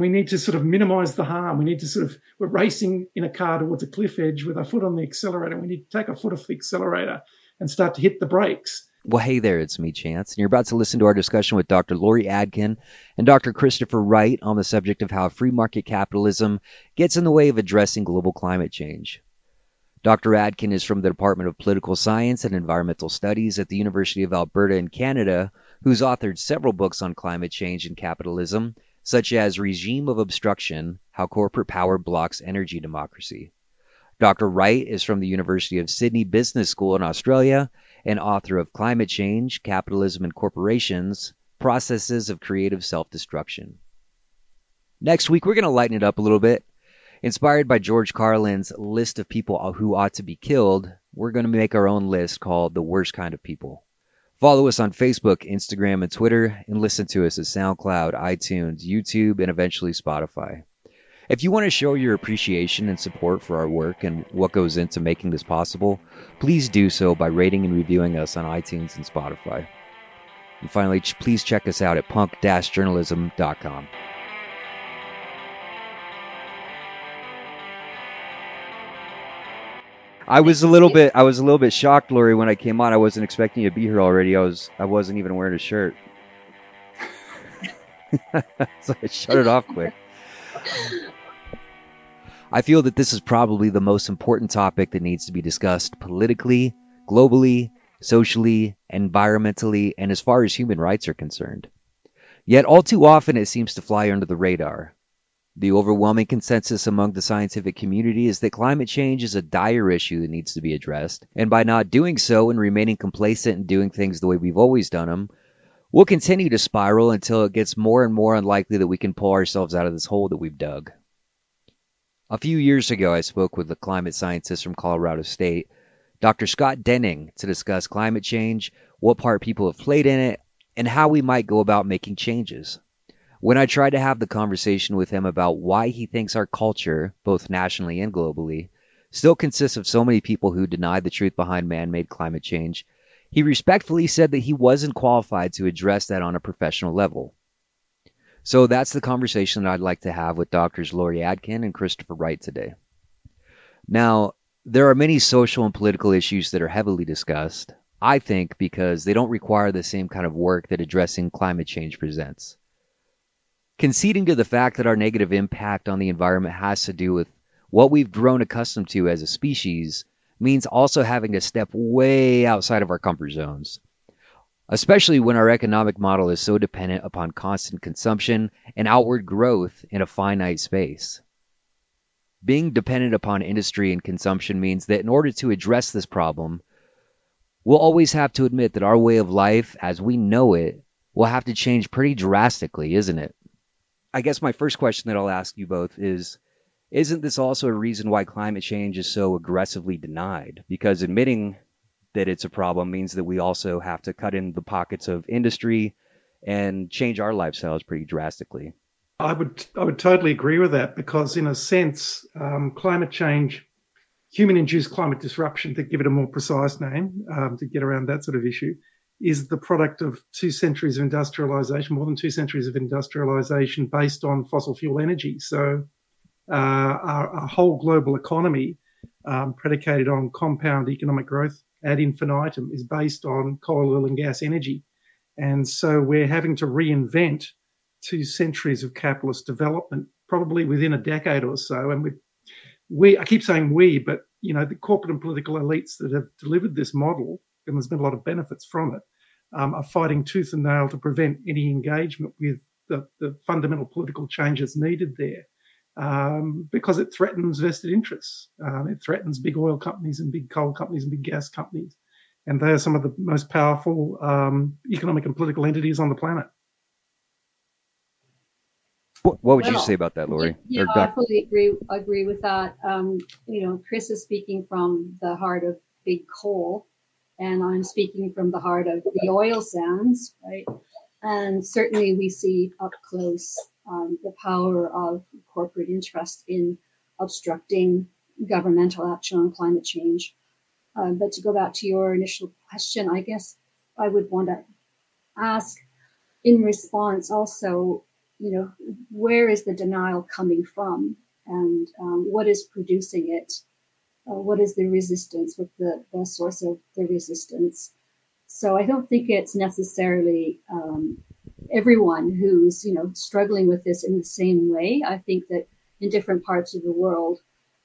we need to sort of minimize the harm. We need to sort of, we're racing in a car towards a cliff edge with our foot on the accelerator. We need to take our foot off the accelerator and start to hit the brakes. Well, hey there, it's me, Chance, and you're about to listen to our discussion with Dr. Laurie Adkin and Dr. Christopher Wright on the subject of how free market capitalism gets in the way of addressing global climate change. Dr. Adkin is from the Department of Political Science and Environmental Studies at the University of Alberta in Canada, who's authored several books on climate change and capitalism, such as Regime of Obstruction How Corporate Power Blocks Energy Democracy. Dr. Wright is from the University of Sydney Business School in Australia and author of Climate Change, Capitalism and Corporations Processes of Creative Self Destruction. Next week, we're going to lighten it up a little bit. Inspired by George Carlin's list of people who ought to be killed, we're going to make our own list called The Worst Kind of People. Follow us on Facebook, Instagram, and Twitter, and listen to us at SoundCloud, iTunes, YouTube, and eventually Spotify. If you want to show your appreciation and support for our work and what goes into making this possible, please do so by rating and reviewing us on iTunes and Spotify. And finally, please check us out at punk-journalism.com. I was a little bit I was a little bit shocked, Laurie, when I came on. I wasn't expecting you to be here already. I was I wasn't even wearing a shirt. so I shut it off quick. I feel that this is probably the most important topic that needs to be discussed politically, globally, socially, environmentally, and as far as human rights are concerned. Yet all too often it seems to fly under the radar. The overwhelming consensus among the scientific community is that climate change is a dire issue that needs to be addressed, and by not doing so and remaining complacent and doing things the way we've always done them, we'll continue to spiral until it gets more and more unlikely that we can pull ourselves out of this hole that we've dug. A few years ago, I spoke with a climate scientist from Colorado State, Dr. Scott Denning, to discuss climate change, what part people have played in it, and how we might go about making changes. When I tried to have the conversation with him about why he thinks our culture, both nationally and globally, still consists of so many people who deny the truth behind man made climate change, he respectfully said that he wasn't qualified to address that on a professional level. So that's the conversation that I'd like to have with doctors Laurie Adkin and Christopher Wright today. Now, there are many social and political issues that are heavily discussed, I think, because they don't require the same kind of work that addressing climate change presents conceding to the fact that our negative impact on the environment has to do with what we've grown accustomed to as a species means also having to step way outside of our comfort zones, especially when our economic model is so dependent upon constant consumption and outward growth in a finite space. Being dependent upon industry and consumption means that in order to address this problem, we'll always have to admit that our way of life as we know it will have to change pretty drastically, isn't it? I guess my first question that I'll ask you both is isn't this also a reason why climate change is so aggressively denied? Because admitting that it's a problem means that we also have to cut in the pockets of industry and change our lifestyles pretty drastically. I would I would totally agree with that because in a sense, um, climate change, human-induced climate disruption, to give it a more precise name, um, to get around that sort of issue, is the product of two centuries of industrialization, more than two centuries of industrialization based on fossil fuel energy. So, uh, our, our, whole global economy, um, predicated on compound economic growth ad infinitum, is based on coal, oil, and gas energy. And so, we're having to reinvent two centuries of capitalist development, probably within a decade or so. And we, we, I keep saying we, but you know, the corporate and political elites that have delivered this model and there's been a lot of benefits from it, um, are fighting tooth and nail to prevent any engagement with the, the fundamental political changes needed there. Um, because it threatens vested interests. Um, it threatens big oil companies and big coal companies and big gas companies. And they are some of the most powerful um, economic and political entities on the planet. What, would well, you say about that, Laurie? Yeah, I fully agree. Agree with that. Um, you know, Chris is speaking from the heart of big coal, and I'm speaking from the heart of the oil sands, right? And certainly we see up close um, the power of corporate interest in obstructing governmental action on climate change. Um, but to go back to your initial question, I guess I would want to ask in response also you know, where is the denial coming from and um, what is producing it? Uh, what is the resistance? With the, the source of the resistance? So I don't think it's necessarily um, everyone who's, you know, struggling with this in the same way. I think that in different parts of the world,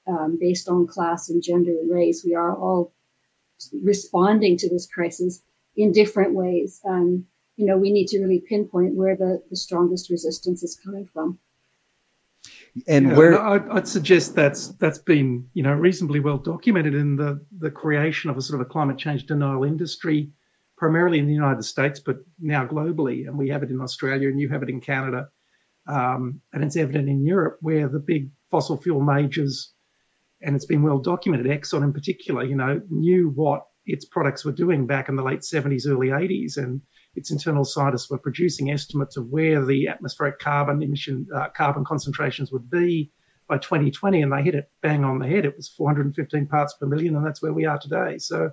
um, based on class and gender and race, we are all responding to this crisis in different ways. And, you know, we need to really pinpoint where the, the strongest resistance is coming from. And yeah, where I'd, I'd, suggest that's that's been you know reasonably well documented in the the creation of a sort of a climate change denial industry, primarily in the United States, but now globally, and we have it in Australia, and you have it in Canada, um, and it's evident in Europe where the big fossil fuel majors, and it's been well documented. Exxon in particular, you know, knew what its products were doing back in the late 70s, early 80s, and its internal scientists were producing estimates of where the atmospheric carbon emission uh, carbon concentrations would be by 2020, and they hit it bang on the head. It was 415 parts per million, and that's where we are today. So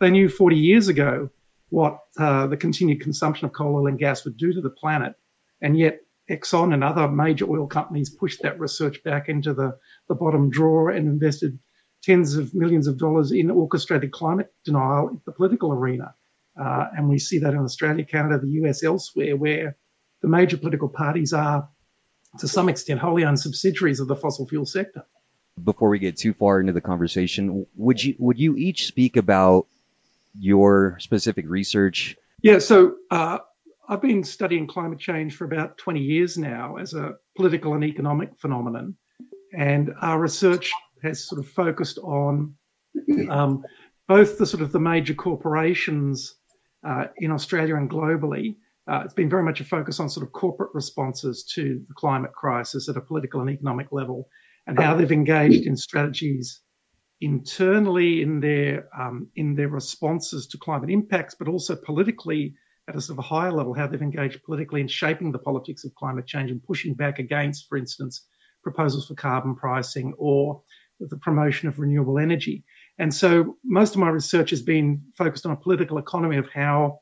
they knew 40 years ago what uh, the continued consumption of coal, oil, and gas would do to the planet, and yet Exxon and other major oil companies pushed that research back into the, the bottom drawer and invested tens of millions of dollars in orchestrated climate denial in the political arena. Uh, and we see that in Australia, Canada, the US, elsewhere, where the major political parties are, to some extent, wholly owned subsidiaries of the fossil fuel sector. Before we get too far into the conversation, would you would you each speak about your specific research? Yeah, so uh, I've been studying climate change for about 20 years now as a political and economic phenomenon. And our research has sort of focused on um, both the sort of the major corporations uh, in Australia and globally. Uh, it's been very much a focus on sort of corporate responses to the climate crisis at a political and economic level, and how they've engaged in strategies internally in their um, in their responses to climate impacts, but also politically at a sort of a higher level, how they've engaged politically in shaping the politics of climate change and pushing back against, for instance, proposals for carbon pricing or the promotion of renewable energy. And so most of my research has been focused on a political economy of how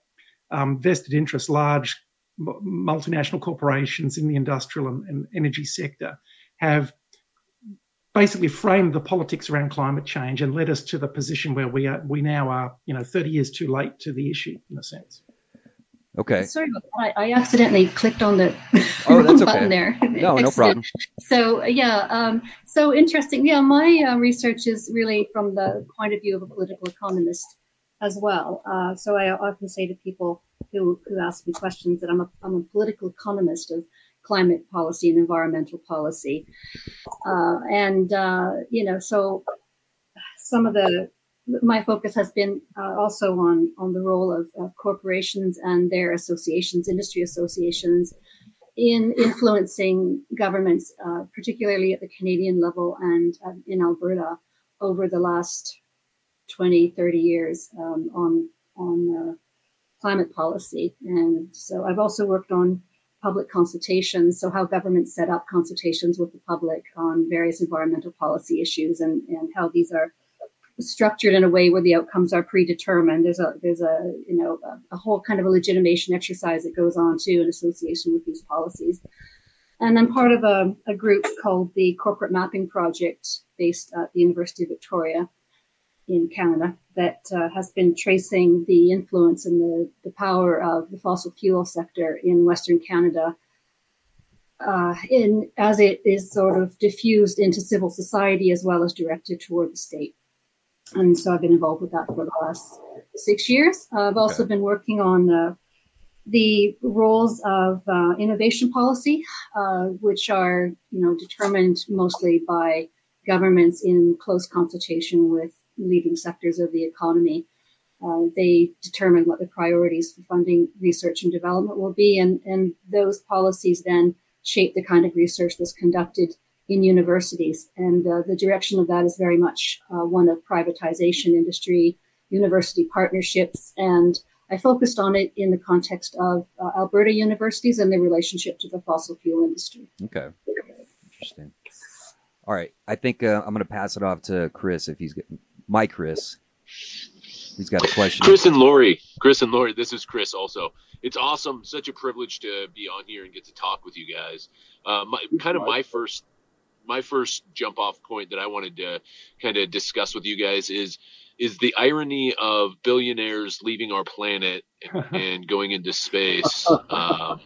um, vested interests, large multinational corporations in the industrial and, and, energy sector have basically framed the politics around climate change and led us to the position where we are we now are you know 30 years too late to the issue in a sense okay. Sorry I, I accidentally clicked on the oh that's okay button there. No no problem. So yeah um, so interesting. Yeah my uh, research is really from the point of view of a political economist as well. Uh, so i often say to people who, who ask me questions that I'm a, I'm a political economist of climate policy and environmental policy. Uh, and, uh, you know, so some of the, my focus has been uh, also on, on the role of, of, corporations and their associations, industry associations, in influencing governments, uh, particularly at the Canadian level and uh, in Alberta over the last 20, 30 years um, on, on uh, climate policy. And so I've also worked on public consultations. So how governments set up consultations with the public on various environmental policy issues and, and how these are structured in a way where the outcomes are predetermined. There's a, there's a, you know, a, a whole kind of a legitimation exercise that goes on too in association with these policies. And I'm part of a, a group called the Corporate Mapping Project based at the University of Victoria in Canada that uh, has been tracing the influence and the, the power of the fossil fuel sector in Western Canada uh, in as it is sort of diffused into civil society as well as directed toward the state. And so I've been involved with that for the last six years. I've also okay. been working on uh, the roles of uh, innovation policy, uh, which are you know determined mostly by governments in close consultation with leading sectors of the economy. Uh, they determine what the priorities for funding research and development will be, and, and those policies then shape the kind of research that's conducted in universities. And uh, the direction of that is very much uh, one of privatization, industry, university partnerships, and I focused on it in the context of uh, Alberta universities and their relationship to the fossil fuel industry. Okay, interesting. All right, I think uh, I'm going to pass it off to Chris if he's getting my Chris. He's got a question. Chris and Laurie. Chris and Laurie. This is Chris. Also, it's awesome. Such a privilege to be on here and get to talk with you guys. Uh, my, kind of my first, my first jump off point that I wanted to kind of discuss with you guys is is the irony of billionaires leaving our planet and going into space. Um,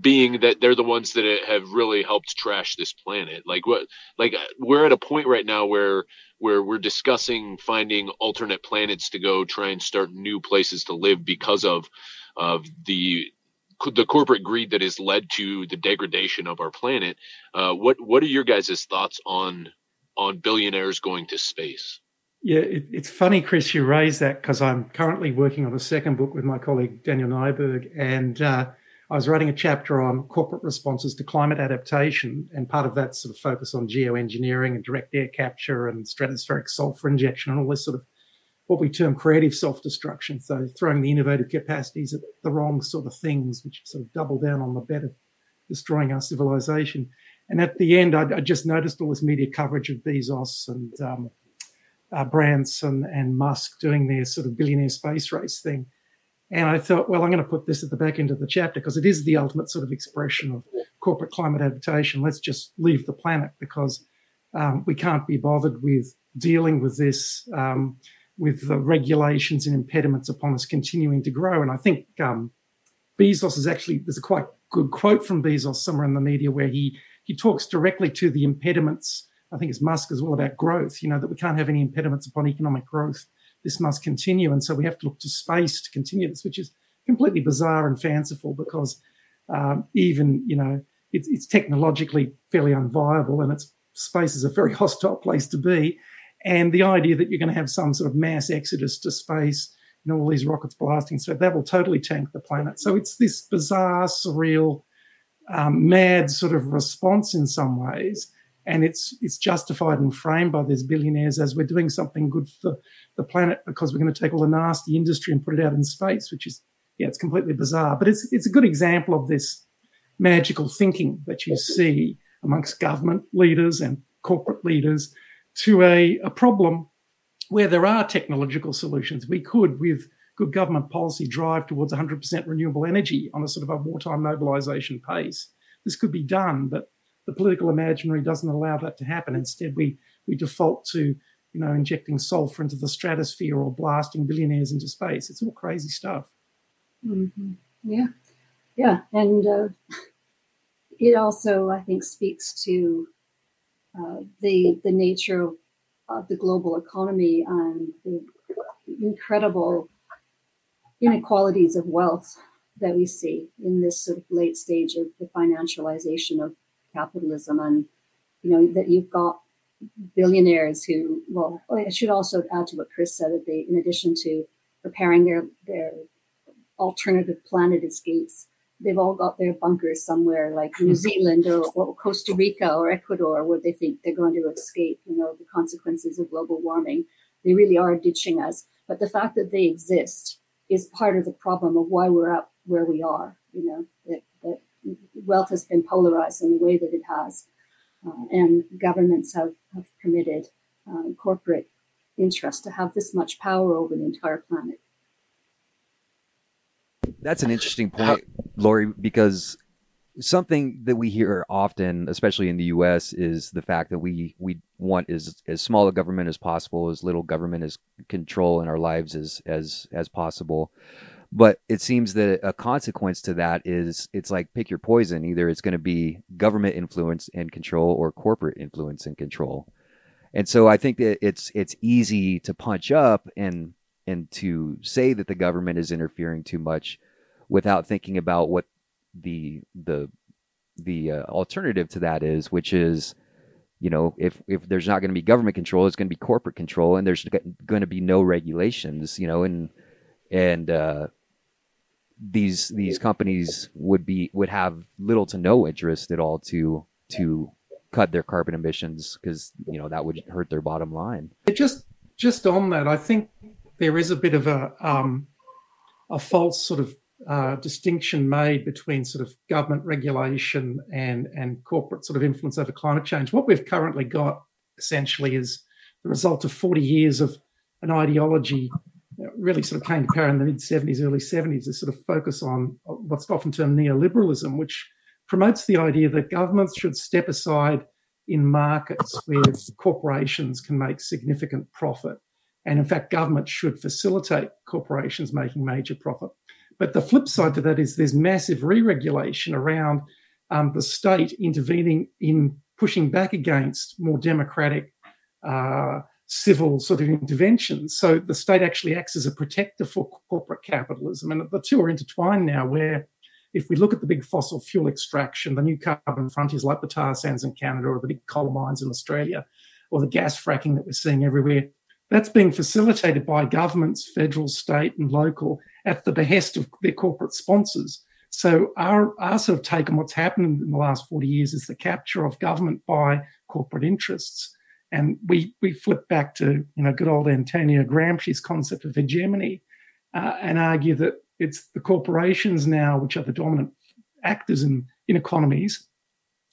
being that they're the ones that have really helped trash this planet like what like we're at a point right now where where we're discussing finding alternate planets to go try and start new places to live because of of the the corporate greed that has led to the degradation of our planet. Uh, what what are your guys' thoughts on on billionaires going to space? Yeah, it, it's funny, Chris, you raise that because I'm currently working on a second book with my colleague Daniel Nyberg, and uh, I was writing a chapter on corporate responses to climate adaptation, and part of that sort of focus on geoengineering and direct air capture and stratospheric sulfur injection and all this sort of what we term creative self-destruction. So throwing the innovative capacities at the wrong sort of things, which sort of double down on the bet of destroying our civilization. And at the end, I, I just noticed all this media coverage of Bezos and um, uh, Branson and Musk doing their sort of billionaire space race thing. And I thought, well, I'm going to put this at the back end of the chapter because it is the ultimate sort of expression of corporate climate adaptation. Let's just leave the planet because um, we can't be bothered with dealing with this, um, with the regulations and impediments upon us continuing to grow. And I think um, Bezos is actually, there's a quite good quote from Bezos somewhere in the media where he, he talks directly to the impediments. I think it's Musk as well about growth, you know, that we can't have any impediments upon economic growth this must continue. And so we have to look to space to continue this, which is completely bizarre and fanciful because um, even, you know, it's, it's technologically fairly unviable and it's space is a very hostile place to be. And the idea that you're going to have some sort of mass exodus to space, know, all these rockets blasting, so that will totally tank the planet. So it's this bizarre, surreal, um, mad sort of response in some ways and it's it's justified and framed by these billionaires as we're doing something good for the planet because we're going to take all the nasty industry and put it out in space, which is yeah, it's completely bizarre. But it's it's a good example of this magical thinking that you see amongst government leaders and corporate leaders to a, a problem where there are technological solutions. We could, with good government policy, drive towards 100% renewable energy on a sort of a wartime mobilization pace. This could be done, but the political imaginary doesn't allow that to happen. Instead, we we default to you know injecting sulfur into the stratosphere or blasting billionaires into space. It's all crazy stuff. Mm-hmm. Yeah, yeah, and uh, it also I think speaks to uh, the the nature of, of the global economy and the incredible inequalities of wealth that we see in this sort of late stage of the financialization of capitalism. And you know that you've got billionaires who well i should also add to what chris said that they in addition to preparing their their alternative planet escapes they've all got their bunkers somewhere like new zealand or, or costa rica or ecuador where they think they're going to escape you know the consequences of global warming. They really are ditching us. But the fact that they exist is part of the problem of why we're up where we are you know that, that wealth has been polarized in the way that it has, uh, and governments have, have permitted uh, corporate interests to have this much power over the entire planet. That's an interesting point, Laurie, because something that we hear often, especially in the U.S., is the fact that we we want as as small a government as possible, as little government as control in our lives as as as possible. But it seems that a consequence to that is it's like pick your poison. Either it's going to be government influence and control or corporate influence and control. And so I think that it's it's easy to punch up and and to say that the government is interfering too much without thinking about what the the the uh, alternative to that is, which is you know if if there's not going to be government control, it's going to be corporate control, and there's going to be no regulations. You know, and and uh, these these companies would be would have little to no interest at all to to cut their carbon emissions because you know that would hurt their bottom line. Just just on that, I think there is a bit of a um, a false sort of uh, distinction made between sort of government regulation and and corporate sort of influence over climate change. What we've currently got essentially is the result of 40 years of an ideology really sort of came to power in the mid 70s, early 70s, this sort of focus on what's often termed neoliberalism, which promotes the idea that governments should step aside in markets where corporations can make significant profit. And in fact, governments should facilitate corporations making major profit. But the flip side to that is there's massive re regulation around um, the state intervening in pushing back against more democratic uh, civil sort of interventions. So the state actually acts as a protector for corporate capitalism. And the two are intertwined now, where if we look at the big fossil fuel extraction, the new carbon frontiers like the tar sands in Canada or the big coal mines in Australia or the gas fracking that we're seeing everywhere, that's being facilitated by governments, federal, state, and local, at the behest of their corporate sponsors. So our, our sort of take on what's happened in the last 40 years is the capture of government by corporate interests. And we, we flip back to, you know, good old Antonio Gramsci's concept of hegemony uh, and argue that it's the corporations now which are the dominant actors in, in economies.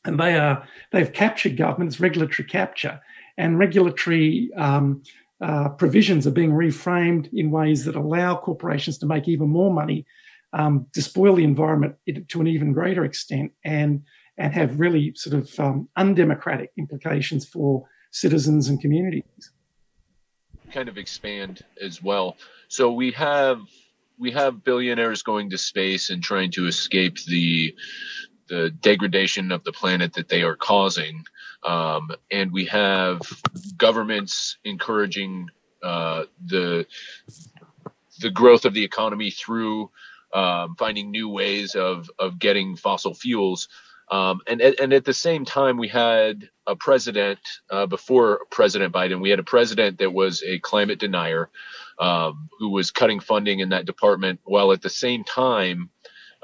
And they are, they've captured government's regulatory capture and regulatory um, uh, provisions are being reframed in ways that allow corporations to make even more money, um, despoil the environment to an even greater extent, and and have really sort of um, undemocratic implications for citizens and communities. Kind of expand as well. So we have we have billionaires going to space and trying to escape the the degradation of the planet that they are causing. Um, and we have governments encouraging uh, the the growth of the economy through um, finding new ways of of getting fossil fuels. Um, and and at the same time, we had a president uh, before President Biden. We had a president that was a climate denier, um, who was cutting funding in that department, while at the same time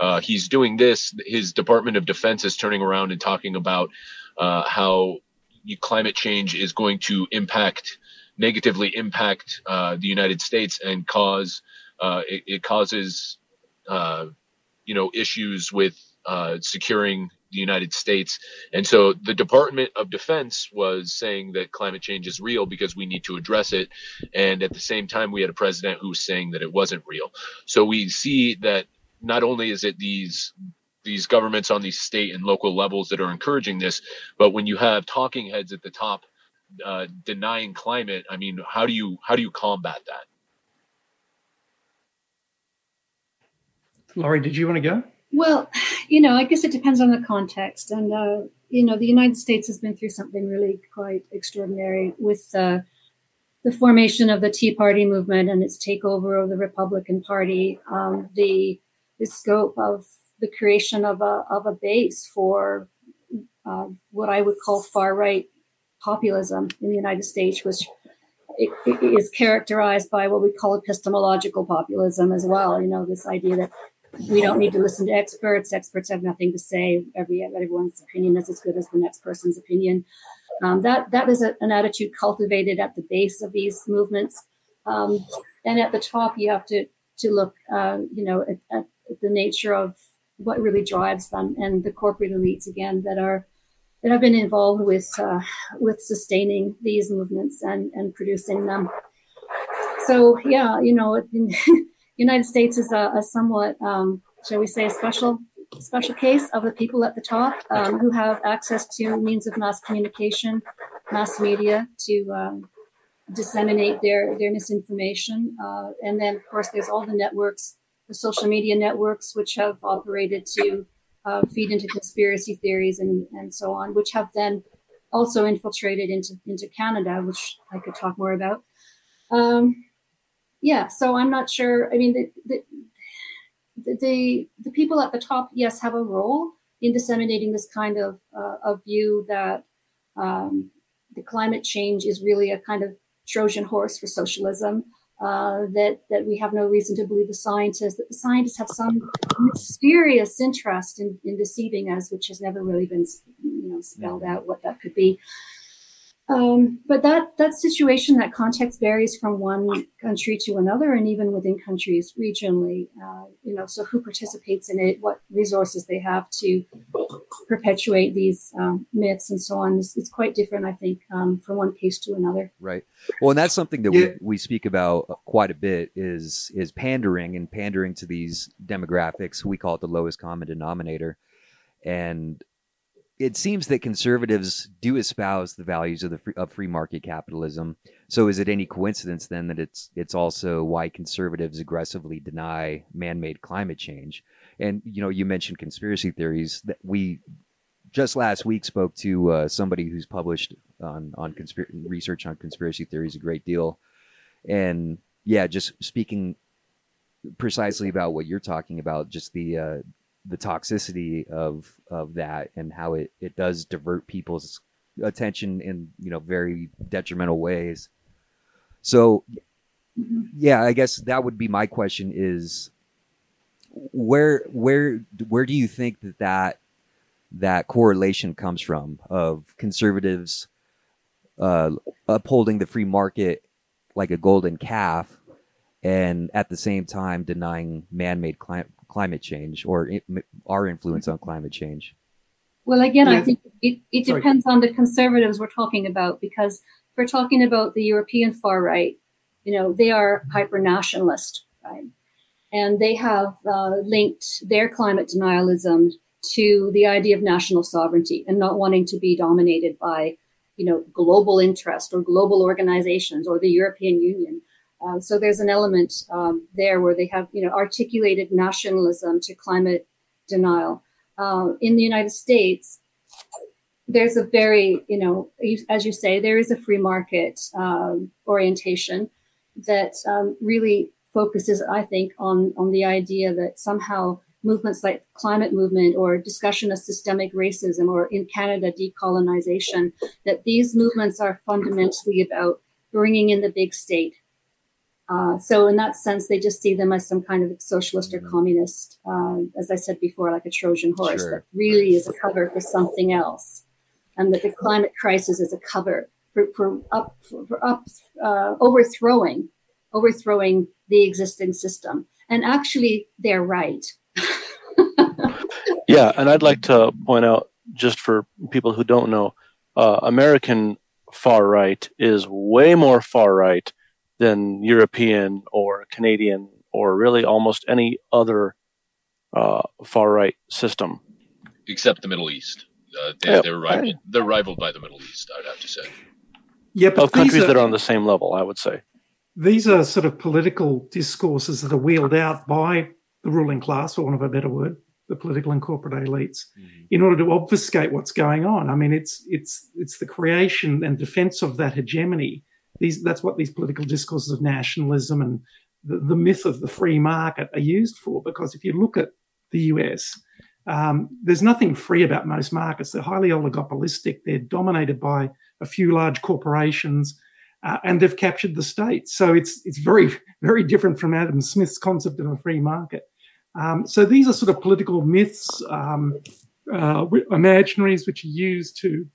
uh, he's doing this. His Department of Defense is turning around and talking about uh, how climate change is going to impact negatively impact uh, the United States and cause uh, it, it, causes uh, you know issues with uh, securing the United States. And so the Department of Defense was saying that climate change is real because we need to address it. And at the same time, we had a president who was saying that it wasn't real. So we see that not only is it these these governments on these state and local levels that are encouraging this, but when you have talking heads at the top uh, denying climate, I mean, how do you how do you combat that? Laurie, did you want to go? Well, you know, I guess it depends on the context, and uh, you know, the United States has been through something really quite extraordinary with uh, the formation of the Tea Party movement and its takeover of the Republican Party. Um, the the scope of the creation of a, of a base for uh, what I would call far right populism in the United States, which it, it is characterized by what we call epistemological populism as well. You know, this idea that we don't need to listen to experts. Experts have nothing to say. Every everyone's opinion is as good as the next person's opinion. Um, that that is a, an attitude cultivated at the base of these movements, um, and at the top, you have to to look, uh, you know, at, at the nature of what really drives them and the corporate elites again that are that have been involved with uh, with sustaining these movements and and producing them. So yeah, you know, United States is a, a somewhat, um, shall we say, a special special case of the people at the top um, who have access to means of mass communication, mass media to um, disseminate their their misinformation, uh, and then of course there's all the networks the social media networks, which have operated to uh, feed into conspiracy theories and, and so on, which have then also infiltrated into, into Canada, which I could talk more about. Um, yeah, so I'm not sure. I mean, the, the, the, the people at the top, yes, have a role in disseminating this kind of, uh, of view that um, the climate change is really a kind of Trojan horse for socialism uh, that that we have no reason to believe the scientists that the scientists have some mysterious interest in, in deceiving us, which has never really been you know spelled out what that could be. Um, but that that situation, that context varies from one country to another, and even within countries regionally. Uh, you know, so who participates in it, what resources they have to perpetuate these um, myths, and so on. It's, it's quite different, I think, um, from one case to another. Right. Well, and that's something that yeah. we, we speak about quite a bit is is pandering and pandering to these demographics. We call it the lowest common denominator, and it seems that conservatives do espouse the values of the free, of free market capitalism. So, is it any coincidence then that it's it's also why conservatives aggressively deny man-made climate change? And you know, you mentioned conspiracy theories. That we just last week spoke to uh, somebody who's published on on conspir- research on conspiracy theories a great deal, and yeah, just speaking precisely about what you're talking about, just the uh, the toxicity of of that and how it it does divert people's attention in you know very detrimental ways. So yeah i guess that would be my question is where where where do you think that that that correlation comes from of conservatives uh, upholding the free market like a golden calf and at the same time denying man-made climate climate change or our influence on climate change? Well, again, yeah. I think it, it depends on the conservatives we're talking about because if we're talking about the European far right, you know, they are hyper nationalist, right? And they have uh, linked their climate denialism to the idea of national sovereignty and not wanting to be dominated by, you know, global interest or global organizations or the European Union. Uh, so there's an element um, there where they have, you know, articulated nationalism to climate denial. Uh, in the United States, there's a very, you know, as you say, there is a free market um, orientation that um, really focuses, I think, on on the idea that somehow movements like climate movement or discussion of systemic racism or in Canada decolonization, that these movements are fundamentally about bringing in the big state uh, so in that sense, they just see them as some kind of socialist or mm-hmm. communist, uh, as I said before, like a Trojan horse sure. that really is a cover for something else, and that the climate crisis is a cover for, for up for, for up uh, overthrowing overthrowing the existing system. And actually, they're right. yeah, and I'd like to point out, just for people who don't know, uh, American far right is way more far right than European or Canadian or really almost any other uh, far right system. Except the Middle East. Uh, they, are rivaled, they're rivaled by the Middle East, I'd have to say. Yeah, but of countries are, that are on the same level, I would say. These are sort of political discourses that are wheeled out by the ruling class, for want of a better word, the political and corporate elites, mm-hmm. in order to obfuscate what's going on. I mean, it's it's it's the creation and defense of that hegemony these, that's what these political discourses of nationalism and the, the myth of the free market are used for. Because if you look at the US, um, there's nothing free about most markets. They're highly oligopolistic. They're dominated by a few large corporations, uh, and they've captured the state. So it's it's very very different from Adam Smith's concept of a free market. Um, so these are sort of political myths, um, uh, imaginaries, which are used to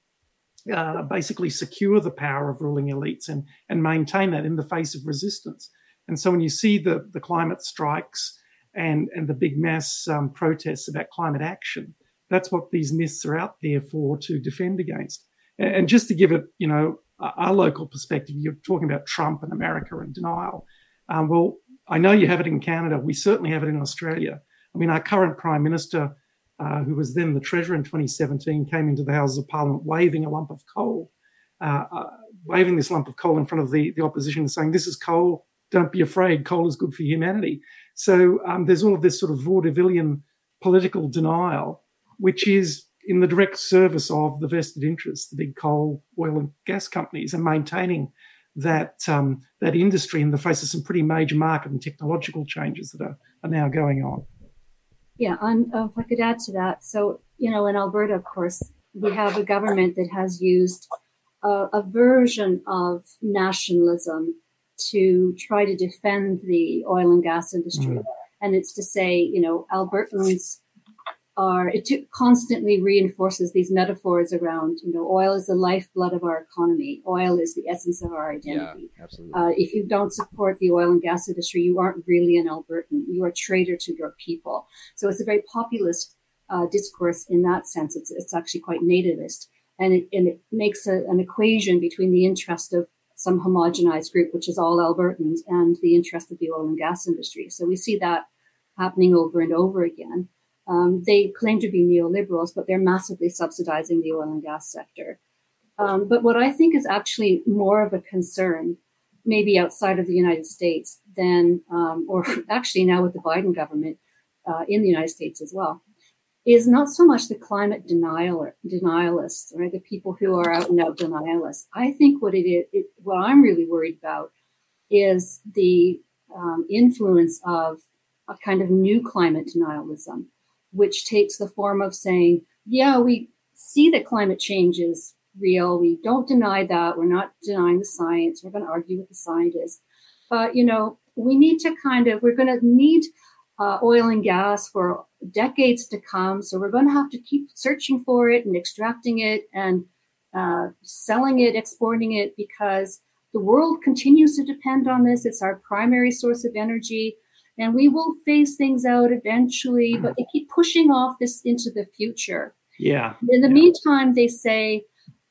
uh, basically secure the power of ruling elites and, and maintain that in the face of resistance. And so when you see the, the climate strikes and, and the big mass um, protests about climate action, that's what these myths are out there for to defend against. And, and just to give it, you know, our local perspective, you're talking about Trump and America and denial. Um, well, I know you have it in Canada. We certainly have it in Australia. I mean, our current prime minister uh, who was then the treasurer in 2017, came into the Houses of Parliament waving a lump of coal, uh, uh, waving this lump of coal in front of the, the opposition and saying, This is coal, don't be afraid, coal is good for humanity. So um, there's all of this sort of vaudevillian political denial, which is in the direct service of the vested interests, the big coal, oil, and gas companies, and maintaining that um, that industry in the face of some pretty major market and technological changes that are, are now going on. Yeah, and uh, if I could add to that, so you know, in Alberta, of course, we have a government that has used a, a version of nationalism to try to defend the oil and gas industry, mm. and it's to say, you know, Albertans are it constantly reinforces these metaphors around you know oil is the lifeblood of our economy. Oil is the essence of our identity. yeah, absolutely. Uh, if you don't support the oil and gas industry you aren't really an albertan. You are a traitor to your people. So it's a very populist uh, discourse in that sense. It's, it's actually quite nativist. And it, and it makes a, an equation between the interest of some homogenized group which is all albertans and the interest of the oil and gas industry. So we see that happening over and over again um, they claim to be neoliberals, but they're massively subsidizing the oil and gas sector. Um, but what I think is actually more of a concern, maybe outside of the United States, than, um, or actually now with the Biden government uh, in the United States as well, is not so much the climate denial denialists, right? The people who are out and out denialists. I think what it is, it, what I'm really worried about is the um, influence of a kind of new climate denialism which takes the form of saying, yeah, we see that climate change is real. We don't deny that. We're not denying the science. We're going to argue with the scientists. But, you know, we need to kind of, we're going to need uh, oil and gas for decades to come. So we're going to have to keep searching for it and extracting it and uh, selling it, exporting it, because the world continues to depend on this. It's our primary source of energy and we will phase things out eventually, but they keep pushing off this into the future. Yeah. In the yeah. meantime, they say,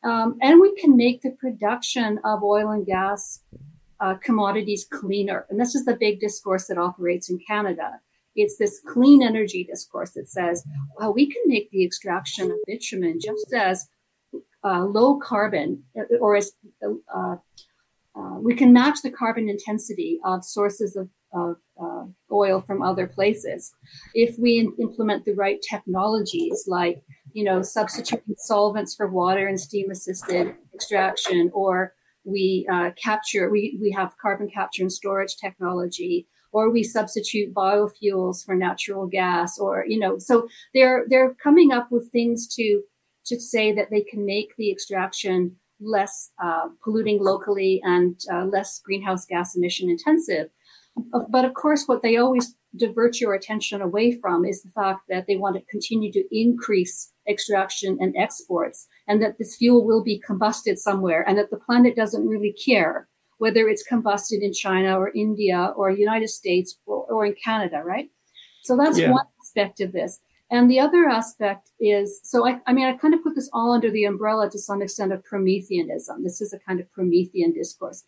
um, and we can make the production of oil and gas uh, commodities cleaner. And this is the big discourse that operates in Canada. It's this clean energy discourse that says, well, we can make the extraction of bitumen just as uh, low carbon or as uh, uh, we can match the carbon intensity of sources of, of uh, oil from other places. If we implement the right technologies, like you know, substituting solvents for water and steam-assisted extraction, or we uh, capture, we we have carbon capture and storage technology, or we substitute biofuels for natural gas, or you know, so they're they're coming up with things to to say that they can make the extraction less uh, polluting locally and uh, less greenhouse gas emission intensive. But of course, what they always divert your attention away from is the fact that they want to continue to increase extraction and exports, and that this fuel will be combusted somewhere, and that the planet doesn't really care whether it's combusted in China or India or United States or, or in Canada, right? So that's yeah. one aspect of this. And the other aspect is so I, I mean, I kind of put this all under the umbrella to some extent of Prometheanism. This is a kind of Promethean discourse.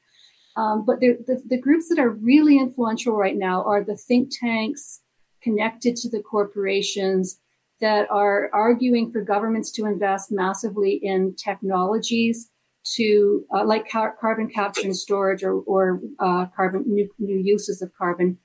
Um, but the, the, groups that are really influential right now are the think tanks connected to the corporations that are arguing for governments to invest massively in technologies to uh, like car- carbon capture and storage or, or uh, carbon new, new uses of carbon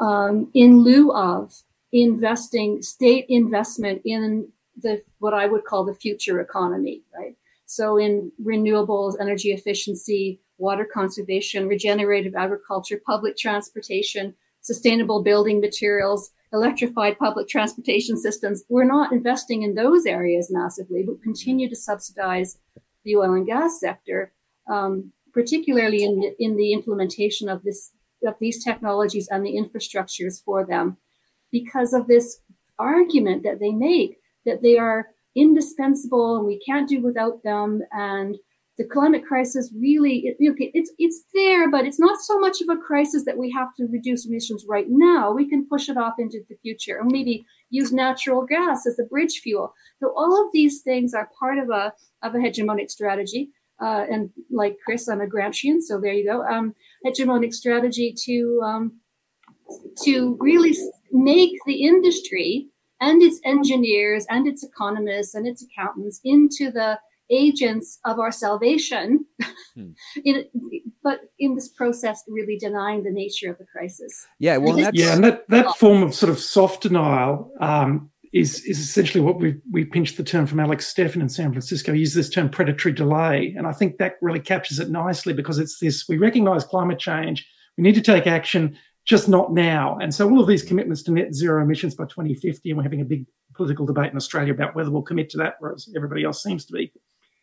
um, in lieu of investing state investment in the what I would call the future economy, right? So in renewables, energy efficiency, water conservation, regenerative agriculture, public transportation, sustainable building materials, electrified public transportation systems. We're not investing in those areas massively, but continue to subsidize the oil and gas sector, um, particularly in the, in the implementation of this of these technologies and the infrastructures for them because of this argument that they make that they are indispensable and we can't do without them and the climate crisis really okay, it's it's there but it's not so much of a crisis that we have to reduce emissions right now. We can push it off into the future and maybe use natural gas as a bridge fuel. So all of these things are part of a of a hegemonic strategy. Uh, and like chris i'm a gramscian so there you go. Um, hegemonic strategy to um, to really make the industry and its engineers and its economists and its accountants into the agents of our salvation, hmm. in, but in this process, really denying the nature of the crisis. Yeah, well, yeah, and that, that form of sort of soft denial um, is is essentially what we we pinched the term from Alex Steffen in San Francisco. He used this term predatory delay, and I think that really captures it nicely because it's this: we recognise climate change, we need to take action, just not now. And so all of these commitments to net zero emissions by 2050, and we're having a big political debate in Australia about whether we'll commit to that, whereas everybody else seems to be.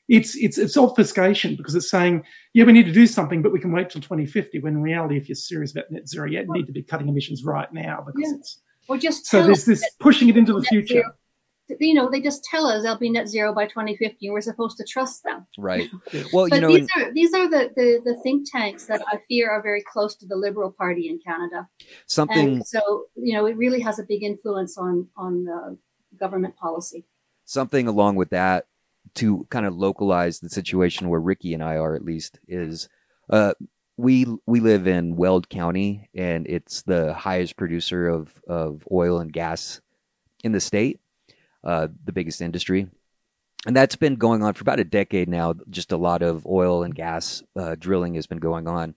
It's it's it's obfuscation because it's saying, yeah, we need to do something, but we can wait till 2050. When in reality, if you're serious about net zero, you need to be cutting emissions right now because yeah. it's or just so there's this pushing it into the future. Zero you know, they just tell us they'll be net zero by 2050, and we're supposed to trust them. Right. Well, but you know, these are these are the, the the think tanks that I fear are very close to the Liberal Party in Canada. Something. And so you know, it really has a big influence on on the government policy. Something along with that to kind of localize the situation where Ricky and I are at least is. Uh, we we live in Weld County, and it's the highest producer of of oil and gas in the state uh, the biggest industry. And that's been going on for about a decade now. Just a lot of oil and gas uh, drilling has been going on.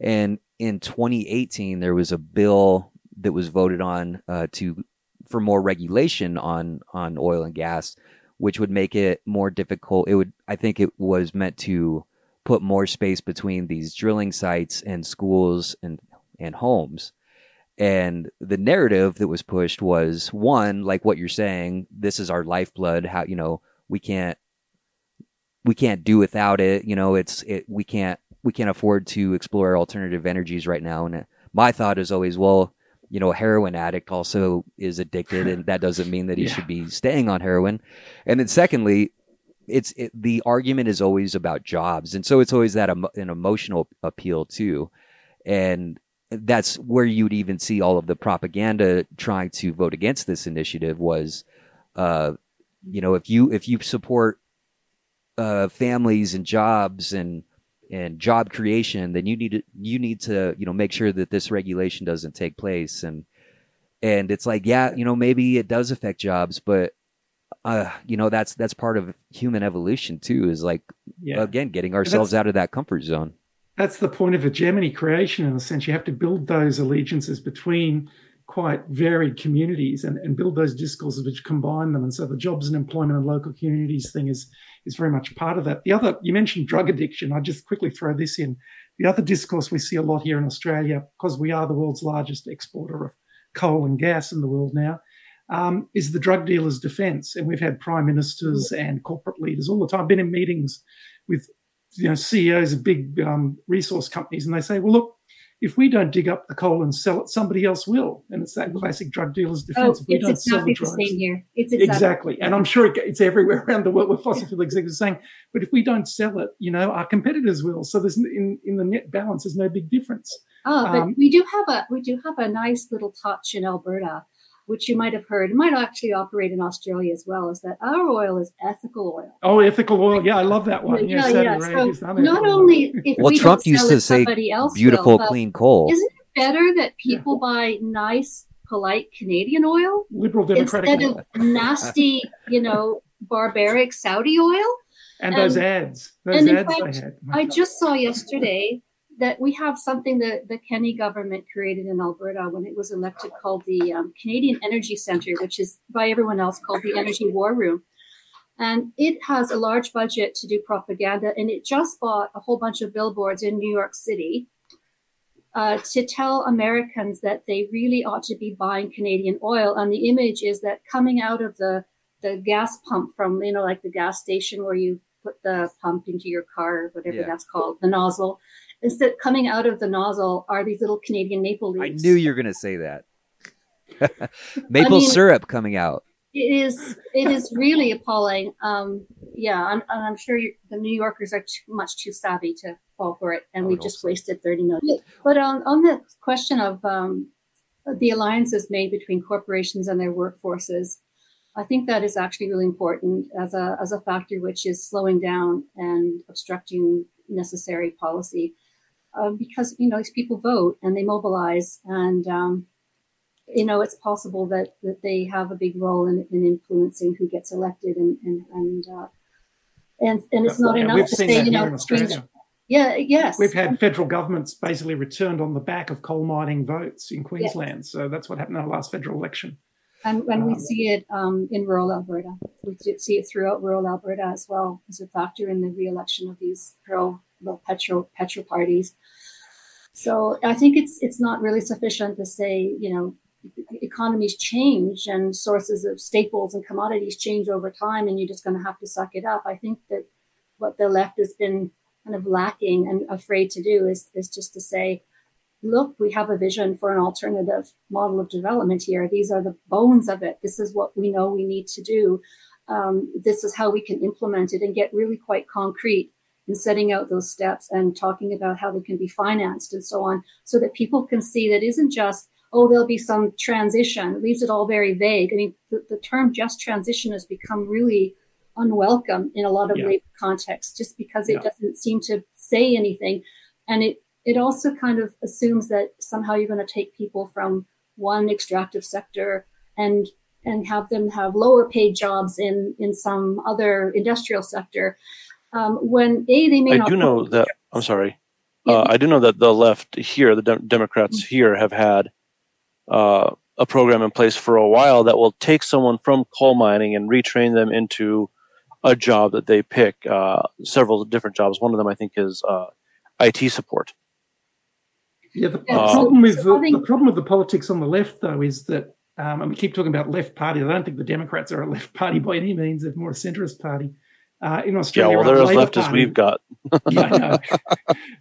And in 2018, there was a bill that was voted on uh, to for more regulation on on oil and gas, which would make it more difficult. It would, I think, it was meant to put more space between these drilling sites and schools and and homes. And the narrative that was pushed was one, like what you're saying, this is our lifeblood. How, you know, we can't, we can't do without it. You know, it's, it, we can't, we can't afford to explore alternative energies right now. And my thought is always, well, you know, a heroin addict also is addicted, and that doesn't mean that he yeah. should be staying on heroin. And then, secondly, it's it, the argument is always about jobs, and so it's always that an emotional appeal too. And that's where you'd even see all of the propaganda trying to vote against this initiative was, uh, you know, if you if you support uh, families and jobs and and job creation, then you need to you need to you know make sure that this regulation doesn't take place and and it's like yeah you know maybe it does affect jobs but uh, you know that's that's part of human evolution too is like yeah. again getting ourselves out of that comfort zone that's the point of hegemony creation in a sense. You have to build those allegiances between quite varied communities and, and build those discourses which combine them. And so the jobs and employment and local communities thing is is very much part of that. The other you mentioned drug addiction. I just quickly throw this in. The other discourse we see a lot here in Australia, because we are the world's largest exporter of coal and gas in the world now, um, is the drug dealers' defence. And we've had prime ministers and corporate leaders all the time, been in meetings with you know CEOs of big um, resource companies, and they say, well, look, if we don't dig up the coal and sell it, somebody else will. And it's that mm-hmm. classic drug dealer's defense. Oh, if we don't exactly the, same here. It's exactly. exactly. And I'm sure it's everywhere around the world with fossil fuel executives saying, but if we don't sell it, you know, our competitors will. So there's in, in the net balance, there's no big difference. Oh, but um, we do have a we do have a nice little touch in Alberta which you might have heard, it might actually operate in Australia as well, is that our oil is ethical oil. Oh, ethical oil. Yeah, I love that one. Yeah, yeah. yeah. So not only if well, we Trump used to say beautiful, will, clean coal. Isn't it better that people yeah. buy nice, polite Canadian oil liberal democratic instead oil. of nasty, you know, barbaric Saudi oil? And, um, and those ads, those ads fact, I had. I just saw yesterday that we have something that the Kenney government created in Alberta when it was elected called the um, Canadian Energy Centre, which is by everyone else called the Energy War Room. And it has a large budget to do propaganda, and it just bought a whole bunch of billboards in New York City uh, to tell Americans that they really ought to be buying Canadian oil. And the image is that coming out of the the gas pump from you know like the gas station where you put the pump into your car, or whatever yeah. that's called, the nozzle instead coming out of the nozzle are these little Canadian maple leaves. I knew you were going to say that. maple I mean, syrup coming out. It is. It is really appalling. Um, yeah, I'm, I'm sure the New Yorkers are too much too savvy to fall for it, and we've just wasted thirty million. But on on the question of um, the alliances made between corporations and their workforces, I think that is actually really important as a as a factor which is slowing down and obstructing necessary policy uh, because you know these people vote and they mobilize, and um, you know it's possible that that they have a big role in, in influencing who gets elected, and and and uh, and, and it's not enough to say you know yeah, yes. We've had federal governments basically returned on the back of coal mining votes in Queensland. Yes. So that's what happened in our last federal election. And, and um, we see it um, in rural Alberta. We see it throughout rural Alberta as well as a factor in the re-election of these pro well, petro petro parties. So I think it's it's not really sufficient to say you know economies change and sources of staples and commodities change over time, and you're just going to have to suck it up. I think that what the left has been kind of lacking and afraid to do is is just to say, look, we have a vision for an alternative model of development here. These are the bones of it. This is what we know we need to do. Um, this is how we can implement it and get really quite concrete in setting out those steps and talking about how they can be financed and so on, so that people can see that isn't just, oh, there'll be some transition. It leaves it all very vague. I mean, the, the term just transition has become really unwelcome in a lot of yeah. labor contexts just because it yeah. doesn't seem to say anything. And it it also kind of assumes that somehow you're going to take people from one extractive sector and and have them have lower paid jobs in in some other industrial sector um, when a they may I not do know that I'm sorry yeah. uh, I do know that the left here the de- Democrats mm-hmm. here have had uh, a program in place for a while that will take someone from coal mining and retrain them into a job that they pick uh, several different jobs one of them I think is uh, IT support yeah, the, the problem with the, the, problem with the politics on the left, though, is that, um, and we keep talking about left party. I don't think the Democrats are a left party by any means. They're more a centrist party. Uh, in Australia, yeah, well, they're as left party, as we've got. yeah.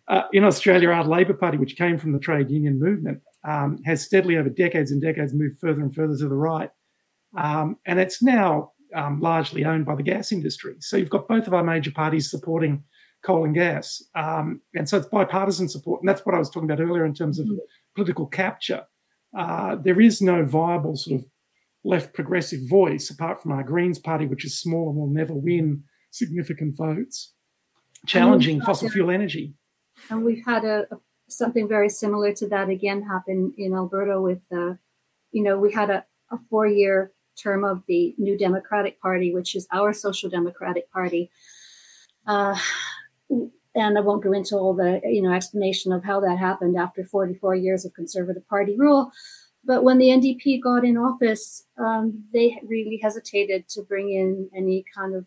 Uh, in Australia, our Labor Party, which came from the trade union movement, um, has steadily over decades and decades moved further and further to the right, um, and it's now um, largely owned by the gas industry. So you've got both of our major parties supporting coal and gas. Um, and so it's bipartisan support. And that's what I was talking about earlier in terms of mm-hmm. political capture. Uh, there is no viable sort of left progressive voice apart from our Greens party, which is small and will never win significant votes, challenging fossil fuel energy. And we've had a, a, something very similar to that again happen in Alberta with, uh, you know, we had a, a four year term of the New Democratic Party, which is our Social Democratic Party. Uh, and I won't go into all the you know explanation of how that happened after 44 years of Conservative Party rule. But when the NDP got in office, um, they really hesitated to bring in any kind of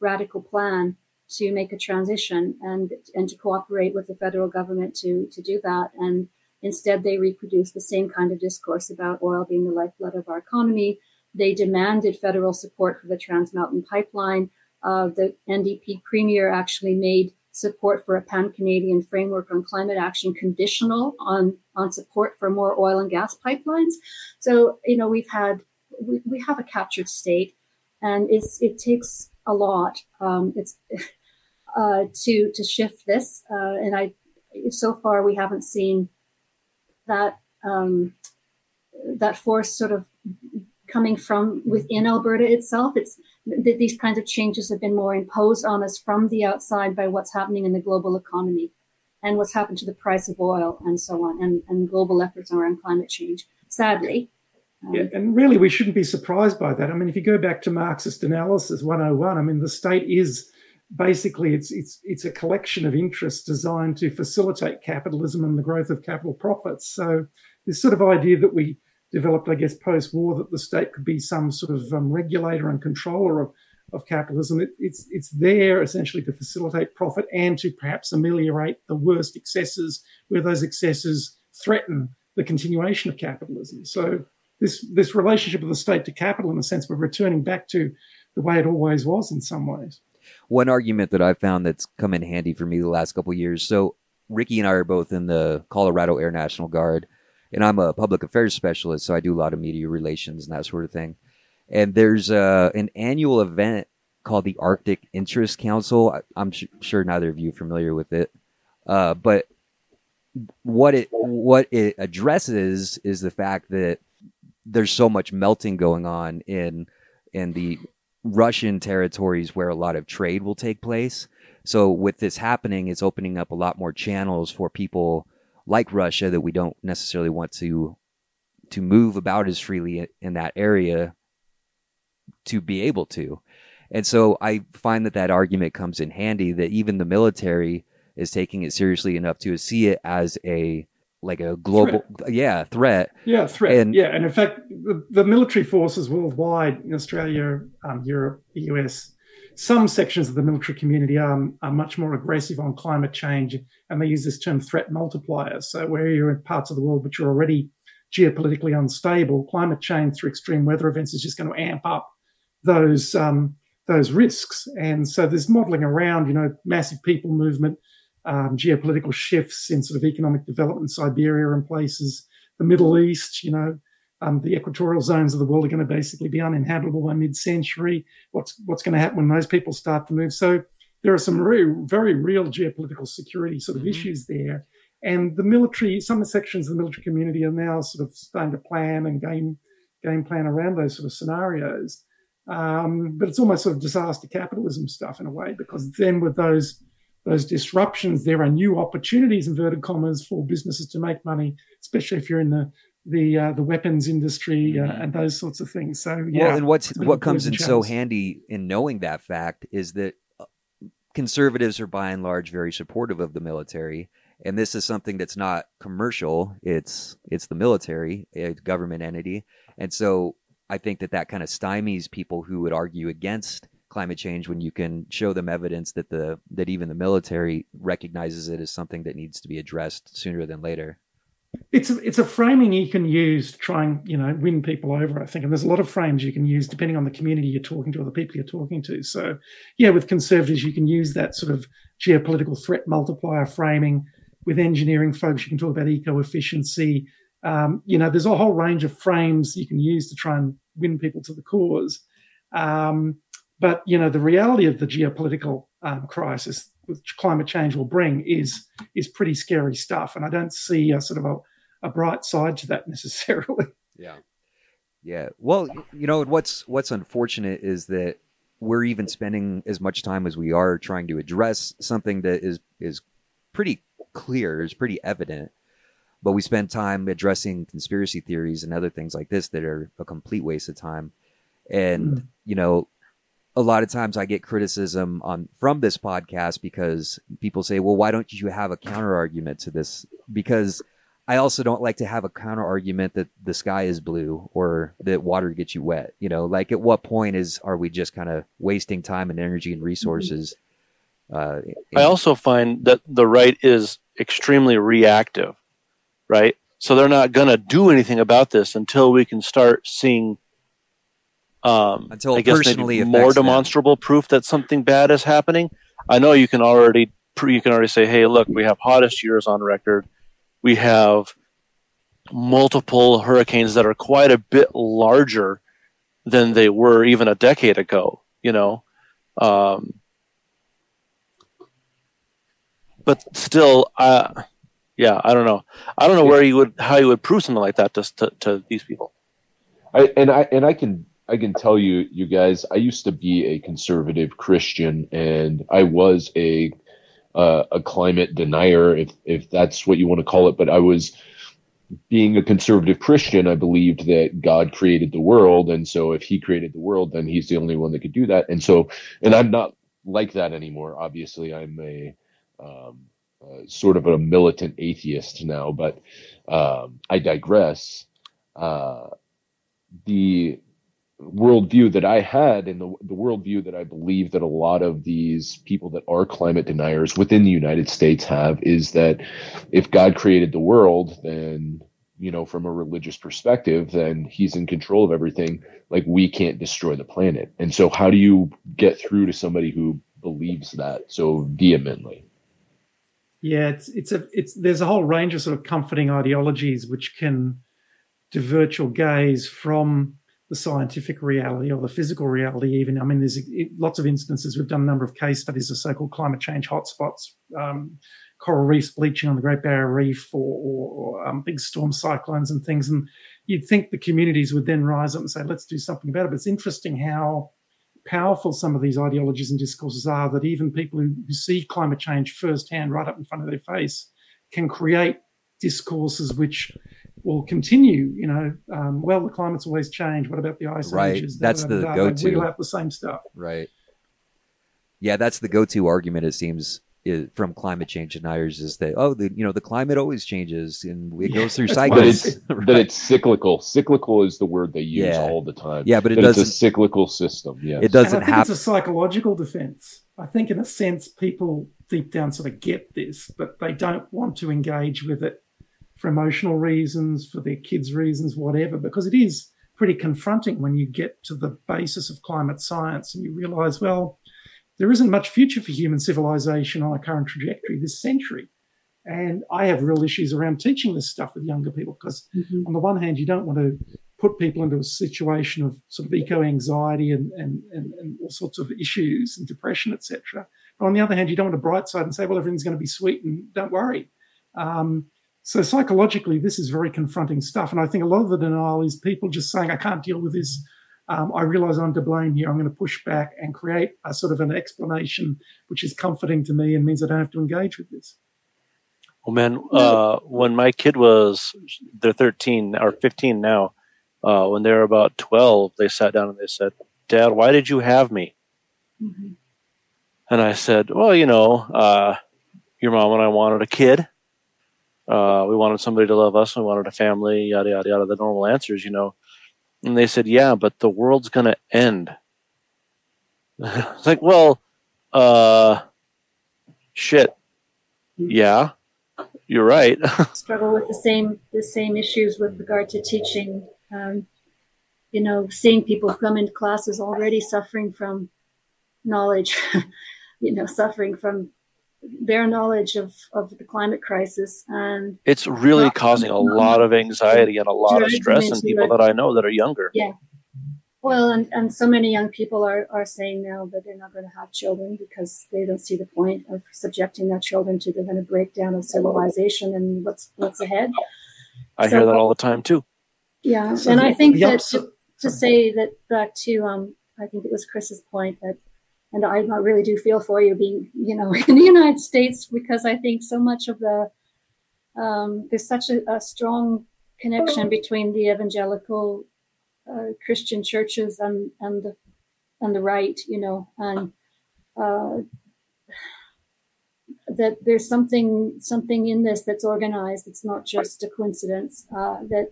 radical plan to make a transition and and to cooperate with the federal government to to do that. And instead, they reproduced the same kind of discourse about oil being the lifeblood of our economy. They demanded federal support for the Trans Mountain Pipeline. Uh, the NDP premier actually made support for a pan Canadian framework on climate action conditional on, on support for more oil and gas pipelines. So, you know, we've had, we, we have a captured state and it's, it takes a lot. Um, it's, uh, to, to shift this. Uh, and I, so far we haven't seen that, um, that force sort of coming from within Alberta itself. It's th- these kinds of changes have been more imposed on us from the outside by what's happening in the global economy and what's happened to the price of oil and so on, and, and global efforts around climate change. Sadly. Yeah, and really, we shouldn't be surprised by that. I mean, if you go back to Marxist analysis 101, I mean, the state is basically it's it's it's a collection of interests designed to facilitate capitalism and the growth of capital profits. So this sort of idea that we developed, I guess, post war that the state could be some sort of um, regulator and controller of, of capitalism. It, it's, it's there essentially to facilitate profit and to perhaps ameliorate the worst excesses where those excesses threaten the continuation of capitalism. So this, this relationship of the state to capital, in a sense, we're returning back to the way it always was in some ways. One argument that I've found that's come in handy for me the last couple years. So Ricky and I are both in the Colorado Air National Guard and I'm a public affairs specialist, so I do a lot of media relations and that sort of thing. And there's uh, an annual event called the Arctic Interest Council. I'm sh- sure neither of you are familiar with it, uh, but what it what it addresses is the fact that there's so much melting going on in in the Russian territories where a lot of trade will take place. So with this happening, it's opening up a lot more channels for people like Russia that we don't necessarily want to to move about as freely in that area to be able to. And so I find that that argument comes in handy that even the military is taking it seriously enough to see it as a like a global threat. yeah threat yeah threat and, yeah and in fact the, the military forces worldwide in australia um, europe the us some sections of the military community are, are much more aggressive on climate change, and they use this term threat multiplier. So, where you're in parts of the world which are already geopolitically unstable, climate change through extreme weather events is just going to amp up those um, those risks. And so, there's modelling around, you know, massive people movement, um, geopolitical shifts in sort of economic development, Siberia and places, the Middle East, you know, um, the equatorial zones of the world are going to basically be uninhabitable by mid-century. What's what's going to happen when those people start to move? So there are some very very real geopolitical security sort of mm-hmm. issues there, and the military, some sections of the military community are now sort of starting to plan and game game plan around those sort of scenarios. Um, but it's almost sort of disaster capitalism stuff in a way, because then with those those disruptions, there are new opportunities, inverted commas, for businesses to make money, especially if you're in the the uh, the weapons industry uh, mm-hmm. and those sorts of things. So yeah, well, and what's what comes in so handy in knowing that fact is that uh, conservatives are by and large very supportive of the military, and this is something that's not commercial. It's it's the military, a government entity, and so I think that that kind of stymies people who would argue against climate change when you can show them evidence that the that even the military recognizes it as something that needs to be addressed sooner than later. It's a, it's a framing you can use to try and you know win people over. I think, and there's a lot of frames you can use depending on the community you're talking to or the people you're talking to. So, yeah, with conservatives you can use that sort of geopolitical threat multiplier framing. With engineering folks, you can talk about eco efficiency. Um, you know, there's a whole range of frames you can use to try and win people to the cause. Um, but you know, the reality of the geopolitical um, crisis which climate change will bring is is pretty scary stuff, and I don't see a sort of a, a bright side to that necessarily. Yeah, yeah. Well, you know, what's what's unfortunate is that we're even spending as much time as we are trying to address something that is is pretty clear, is pretty evident, but we spend time addressing conspiracy theories and other things like this that are a complete waste of time. And mm. you know, a lot of times I get criticism on from this podcast because people say, "Well, why don't you have a counter argument to this?" Because I also don't like to have a counter argument that the sky is blue or that water gets you wet. You know, like at what point is are we just kind of wasting time and energy and resources? Uh, I also find that the right is extremely reactive, right? So they're not going to do anything about this until we can start seeing um, Until I guess maybe more demonstrable them. proof that something bad is happening. I know you can already you can already say, "Hey, look, we have hottest years on record. We have multiple hurricanes that are quite a bit larger than they were even a decade ago." You know, um, but still, uh, yeah, I don't know. I don't know where you would how you would prove something like that to to, to these people. I, and I and I can I can tell you, you guys, I used to be a conservative Christian, and I was a uh, a climate denier, if if that's what you want to call it. But I was being a conservative Christian. I believed that God created the world, and so if He created the world, then He's the only one that could do that. And so, and I'm not like that anymore. Obviously, I'm a um, uh, sort of a militant atheist now, but um, I digress. Uh, the worldview that I had and the, the worldview that I believe that a lot of these people that are climate deniers within the United States have is that if God created the world, then, you know, from a religious perspective, then he's in control of everything. Like we can't destroy the planet. And so how do you get through to somebody who believes that so vehemently? Yeah, it's it's a it's there's a whole range of sort of comforting ideologies which can divert your gaze from the scientific reality or the physical reality even. I mean, there's lots of instances. We've done a number of case studies of so-called climate change hotspots, um, coral reefs bleaching on the Great Barrier Reef or, or, or um, big storm cyclones and things. And you'd think the communities would then rise up and say, let's do something about it. But it's interesting how powerful some of these ideologies and discourses are that even people who, who see climate change firsthand right up in front of their face can create discourses which will continue. You know, um, well, the climate's always changed. What about the ice right. ages? That's the go-to. We'll have the same stuff. Right. Yeah, that's the go-to argument. It seems is, from climate change deniers is that oh, the you know the climate always changes and it goes through cycles. That it's, right. that it's cyclical. Cyclical is the word they use yeah. all the time. Yeah, but it doesn't. It's a cyclical system. Yeah, it doesn't. And I think have... it's a psychological defense. I think, in a sense, people deep down sort of get this, but they don't want to engage with it for emotional reasons, for their kids' reasons, whatever, because it is pretty confronting when you get to the basis of climate science and you realize, well, there isn't much future for human civilization on a current trajectory this century. And I have real issues around teaching this stuff with younger people because, mm-hmm. on the one hand, you don't want to put people into a situation of sort of eco anxiety and, and, and, and, all sorts of issues and depression, etc. But on the other hand, you don't want to bright side and say, well, everything's going to be sweet and don't worry. Um, so psychologically, this is very confronting stuff. And I think a lot of the denial is people just saying, I can't deal with this. Um, I realize I'm to blame here. I'm going to push back and create a sort of an explanation which is comforting to me and means I don't have to engage with this. Well, man, uh, when my kid was, they're 13 or 15 now, uh, when they were about 12, they sat down and they said, Dad, why did you have me? Mm-hmm. And I said, Well, you know, uh, your mom and I wanted a kid. Uh, we wanted somebody to love us. We wanted a family, yada, yada, yada, the normal answers, you know. And they said, Yeah, but the world's going to end. it's like, Well, uh, shit. Yeah, you're right. Struggle with the same the same issues with regard to teaching um, you know, seeing people come into classes already suffering from knowledge, you know, suffering from their knowledge of, of the climate crisis and it's really not, causing a lot of anxiety and a lot of stress in people that I know that are younger. Yeah. Well, and, and so many young people are, are saying now that they're not going to have children because they don't see the point of subjecting their children to the kind of breakdown of civilization and what's what's ahead. I so, hear that all the time too. Yeah, so and I think that to, to, say that back to um, I think it was Chris's point that, and I, really do feel for you being you know in the United States because I think so much of the um, there's such a, a, strong connection between the evangelical uh, Christian churches and and the and the right, you know, and uh, that there's something something in this that's organized. It's not just a coincidence. Uh, that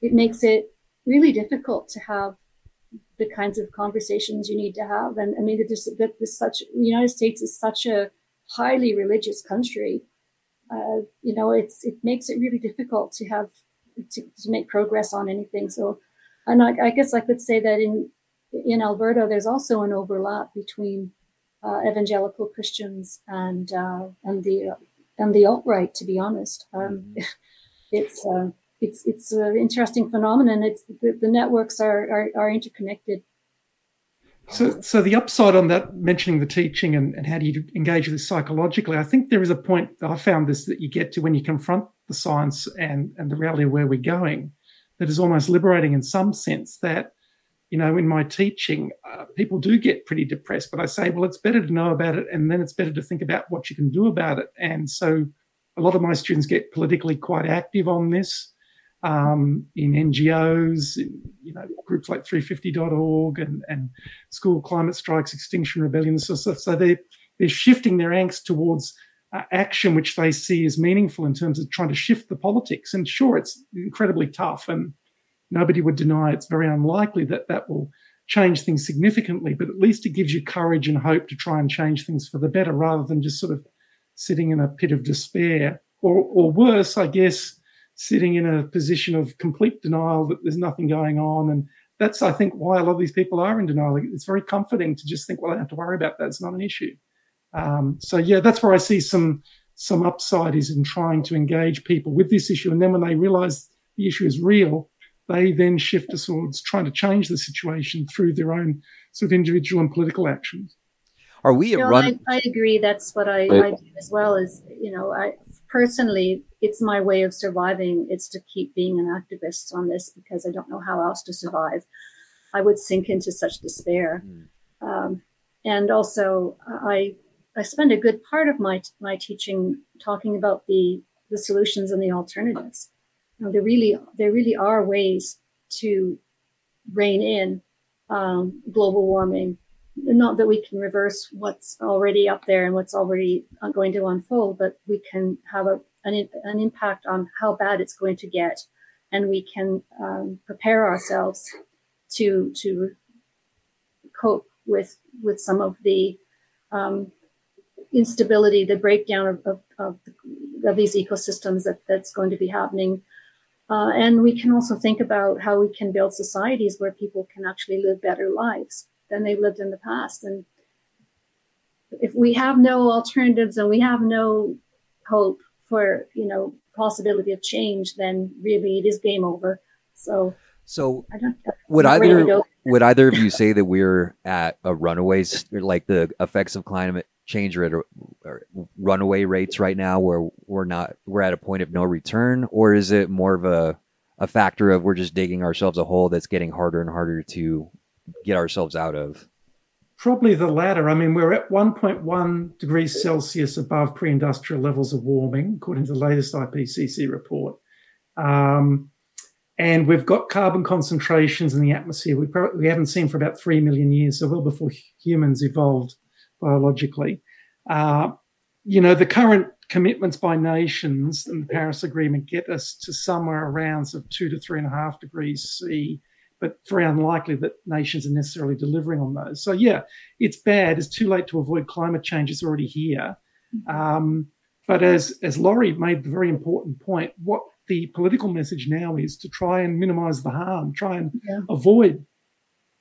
it makes it really difficult to have the kinds of conversations you need to have. And I mean, that this such the United States is such a highly religious country. Uh, you know, it's it makes it really difficult to have to, to make progress on anything. So, and I, I, guess I could say that in in Alberta, there's also an overlap between uh, evangelical Christians and uh, and the and the alt right. To be honest, um, mm-hmm. it's uh, it's it's an interesting phenomenon. It's the, the networks are, are, are interconnected. So, so the upside on that, mentioning the teaching and, and how do you engage with this psychologically, I think there is a point I found this that you get to when you confront the science and, and the reality of where we're going, that is almost liberating in some sense. That, you know, in my teaching, uh, people do get pretty depressed, but I say, well, it's better to know about it, and then it's better to think about what you can do about it. And so, a lot of my students get politically quite active on this um, in NGOs, in, you know, groups like 350.org and, and School Climate Strikes, Extinction Rebellion, so, so, so they're, they're shifting their angst towards uh, action which they see as meaningful in terms of trying to shift the politics. And sure, it's incredibly tough, and nobody would deny it's very unlikely that that will change things significantly, but at least it gives you courage and hope to try and change things for the better rather than just sort of sitting in a pit of despair. Or, or worse, I guess, sitting in a position of complete denial that there's nothing going on. And that's, I think, why a lot of these people are in denial. It's very comforting to just think, well, I don't have to worry about that. It's not an issue. Um, so yeah, that's where I see some some upside is in trying to engage people with this issue. And then when they realize the issue is real, they then shift towards trying to change the situation through their own sort of individual and political actions. Are we no, run? I, I, agree. That's what I, I do as well. Is you know, I personally, it's my way of surviving. It's to keep being an activist on this because I don't know how else to survive. I would sink into such despair. Mm. Um, and also, I I spend a good part of my my teaching talking about the the solutions and the alternatives. You know, there really there really are ways to rein in um, global warming. Not that we can reverse what's already up there and what's already going to unfold, but we can have a an, an impact on how bad it's going to get, and we can um, prepare ourselves to to cope with with some of the um, instability, the breakdown of, of, of, of, these ecosystems that, that's going to be happening. Uh, and we can also think about how we can build societies where people can actually live better lives than they've lived in the past. And if we have no alternatives and we have no hope for you know possibility of change, then really it is game over. So, so would either would either of you say that we're at a runaway, like the effects of climate change or, at a, runaway rates right now, where we're not we're at a point of no return, or is it more of a a factor of we're just digging ourselves a hole that's getting harder and harder to get ourselves out of? Probably the latter. I mean, we're at 1.1 degrees Celsius above pre industrial levels of warming, according to the latest IPCC report. Um, and we've got carbon concentrations in the atmosphere we, probably, we haven't seen for about 3 million years, so well before humans evolved biologically. Uh, you know, the current commitments by nations and the Paris Agreement get us to somewhere around sort of two to three and a half degrees C but very unlikely that nations are necessarily delivering on those. So yeah, it's bad. It's too late to avoid climate change. It's already here. Mm-hmm. Um, but as as Laurie made the very important point, what the political message now is to try and minimise the harm, try and yeah. avoid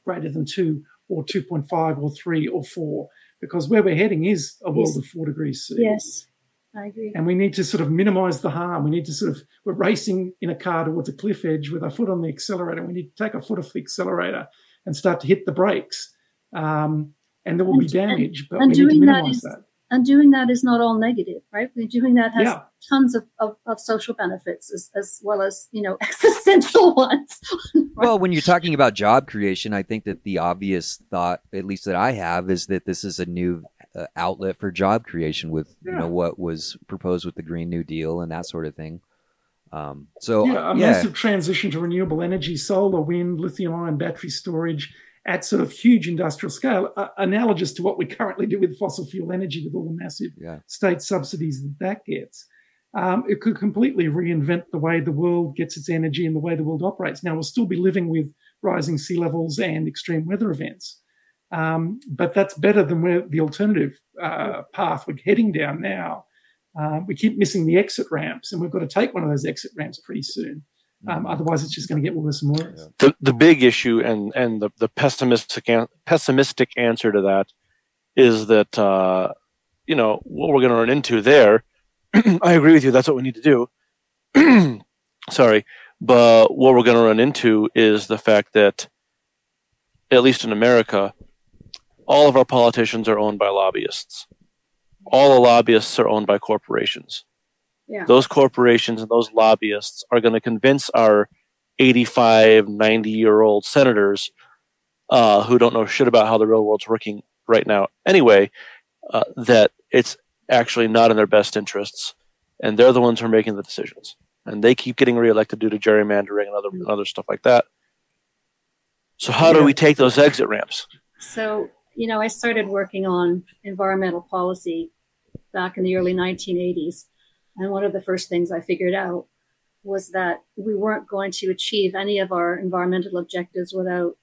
greater than two or two point five or three or four, because where we're heading is a world yes. of four degrees C. Yes. I agree. And we need to sort of minimize the harm. We need to sort of, we're racing in a car towards a cliff edge with our foot on the accelerator. We need to take our foot off the accelerator and start to hit the brakes. Um, and there will and, be damage, but we need to minimize that, is, that. And doing that is not all negative, right? We're doing that has yeah. tons of, of, of, social benefits as, as well as, you know, existential ones. right? Well, when you're talking about job creation, I think that the obvious thought, at least that I have, is that this is a new uh, outlet for job creation with yeah. you know what was proposed with the Green New Deal and that sort of thing. Um, so yeah, a yeah. massive transition to renewable energy, solar, wind, lithium-ion battery storage at sort of huge industrial scale, uh, analogous to what we currently do with fossil fuel energy with all the massive yeah. state subsidies that that gets. Um, it could completely reinvent the way the world gets its energy and the way the world operates. Now we'll still be living with rising sea levels and extreme weather events. Um, but that's better than where the alternative uh, path we're heading down now. Uh, we keep missing the exit ramps, and we've got to take one of those exit ramps pretty soon. Um, mm. otherwise, it's just going to get worse and worse. The the big issue and and the, the pessimistic an- pessimistic answer to that is that uh, you know what we're going to run into there. I agree with you. That's what we need to do. Sorry, but what we're going to run into is the fact that, at least in America, all of our politicians are owned by lobbyists. All the lobbyists are owned by corporations. Yeah. Those corporations and those lobbyists are going to convince our 85, 90 year old senators uh, who don't know shit about how the real world's working right now anyway, uh, that it's actually not in their best interests. And they're the ones who are making the decisions. And they keep getting reelected due to gerrymandering and other, and other stuff like that. So, how yeah. do we take those exit ramps? So, you know, I started working on environmental policy back in the early 1980s. And one of the first things I figured out was that we weren't going to achieve any of our environmental objectives without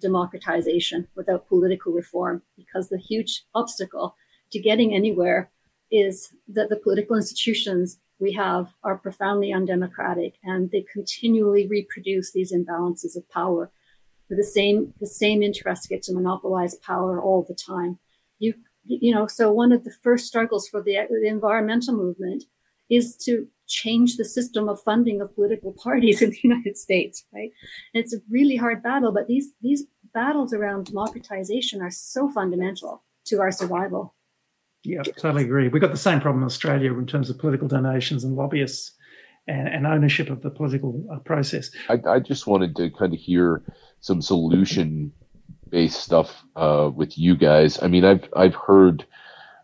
democratization, without political reform, because the huge obstacle to getting anywhere is that the political institutions we have are profoundly undemocratic and they continually reproduce these imbalances of power the same the same interests get to monopolize power all the time. You you know, so one of the first struggles for the, the environmental movement is to change the system of funding of political parties in the United States, right? And it's a really hard battle, but these these battles around democratization are so fundamental to our survival. Yeah, totally agree. We've got the same problem in Australia in terms of political donations and lobbyists and, and ownership of the political uh, process. I, I just wanted to kind of hear some solution based stuff uh, with you guys. I mean, I've I've heard,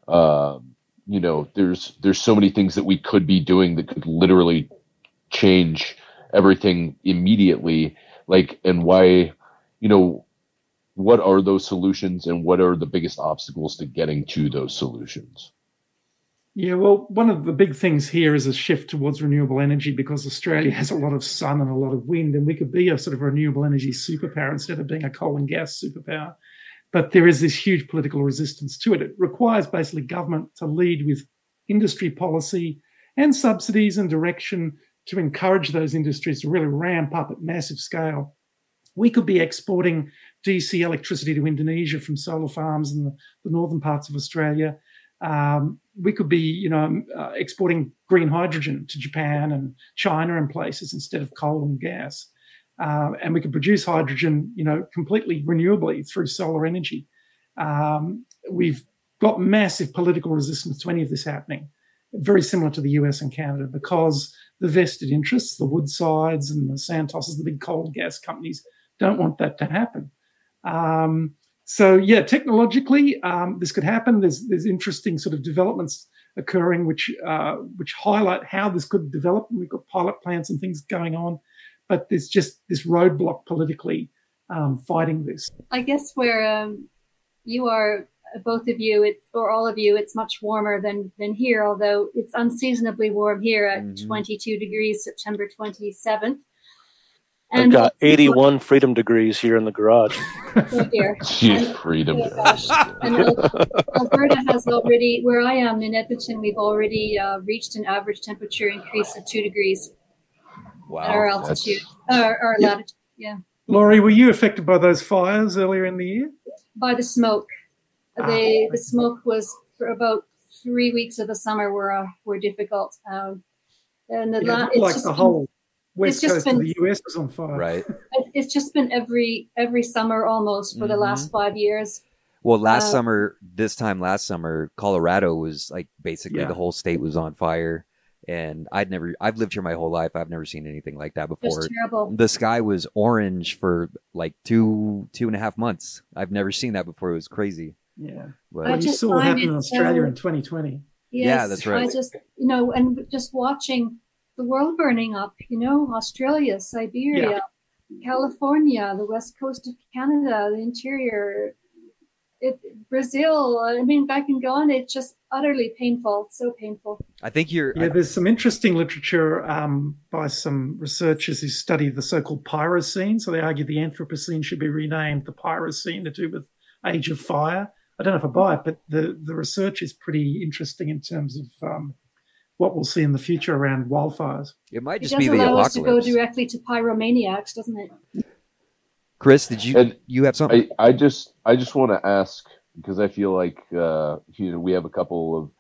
uh, you know, there's there's so many things that we could be doing that could literally change everything immediately. Like, and why, you know, what are those solutions, and what are the biggest obstacles to getting to those solutions? Yeah, well, one of the big things here is a shift towards renewable energy because Australia has a lot of sun and a lot of wind, and we could be a sort of renewable energy superpower instead of being a coal and gas superpower. But there is this huge political resistance to it. It requires basically government to lead with industry policy and subsidies and direction to encourage those industries to really ramp up at massive scale. We could be exporting DC electricity to Indonesia from solar farms in the, the northern parts of Australia. Um, we could be, you know, uh, exporting green hydrogen to Japan and China and places instead of coal and gas. Uh, and we could produce hydrogen, you know, completely renewably through solar energy. Um, we've got massive political resistance to any of this happening, very similar to the US and Canada, because the vested interests, the Woodsides and the Santos's, the big coal and gas companies, don't want that to happen. Um, so yeah, technologically, um, this could happen. There's there's interesting sort of developments occurring which uh, which highlight how this could develop. And we've got pilot plants and things going on, but there's just this roadblock politically um, fighting this. I guess where um, you are, both of you, it's or all of you, it's much warmer than than here. Although it's unseasonably warm here at mm-hmm. 22 degrees, September 27th. And I've got 81 freedom degrees here in the garage. Oh dear. Jeez, freedom. Oh and Alberta has already, where I am in Edmonton, we've already uh, reached an average temperature increase of two degrees. Wow. At our altitude, our, our yeah. latitude, yeah. Laurie, were you affected by those fires earlier in the year? By the smoke. Ah, the, the smoke was for about three weeks of the summer were, uh, were difficult. Um, and the yeah, la- like the whole west coast been, of the US was on fire. Right. It's just been every every summer almost for mm-hmm. the last five years. Well, last uh, summer, this time last summer, Colorado was like basically yeah. the whole state was on fire. And I'd never, I've lived here my whole life. I've never seen anything like that before. terrible. The sky was orange for like two, two and a half months. I've never seen that before. It was crazy. Yeah. But I just saw it happen in Australia in 2020. Yes, yeah, that's right. I just, you know, and just watching the world burning up, you know, Australia, Siberia, yeah. California, the west coast of Canada, the interior, it, Brazil. I mean, back and gone, it's just utterly painful. So painful. I think you're. Yeah, there's some interesting literature um, by some researchers who study the so-called Pyrocene. So they argue the Anthropocene should be renamed the Pyrocene to do with Age of Fire. I don't know if I buy it, but the the research is pretty interesting in terms of um, what we'll see in the future around wildfires. It might just it be the allow apocalypse. us to go directly to pyromaniacs, doesn't it? Chris, did you and you have something? I, I just I just want to ask because I feel like uh, you know we have a couple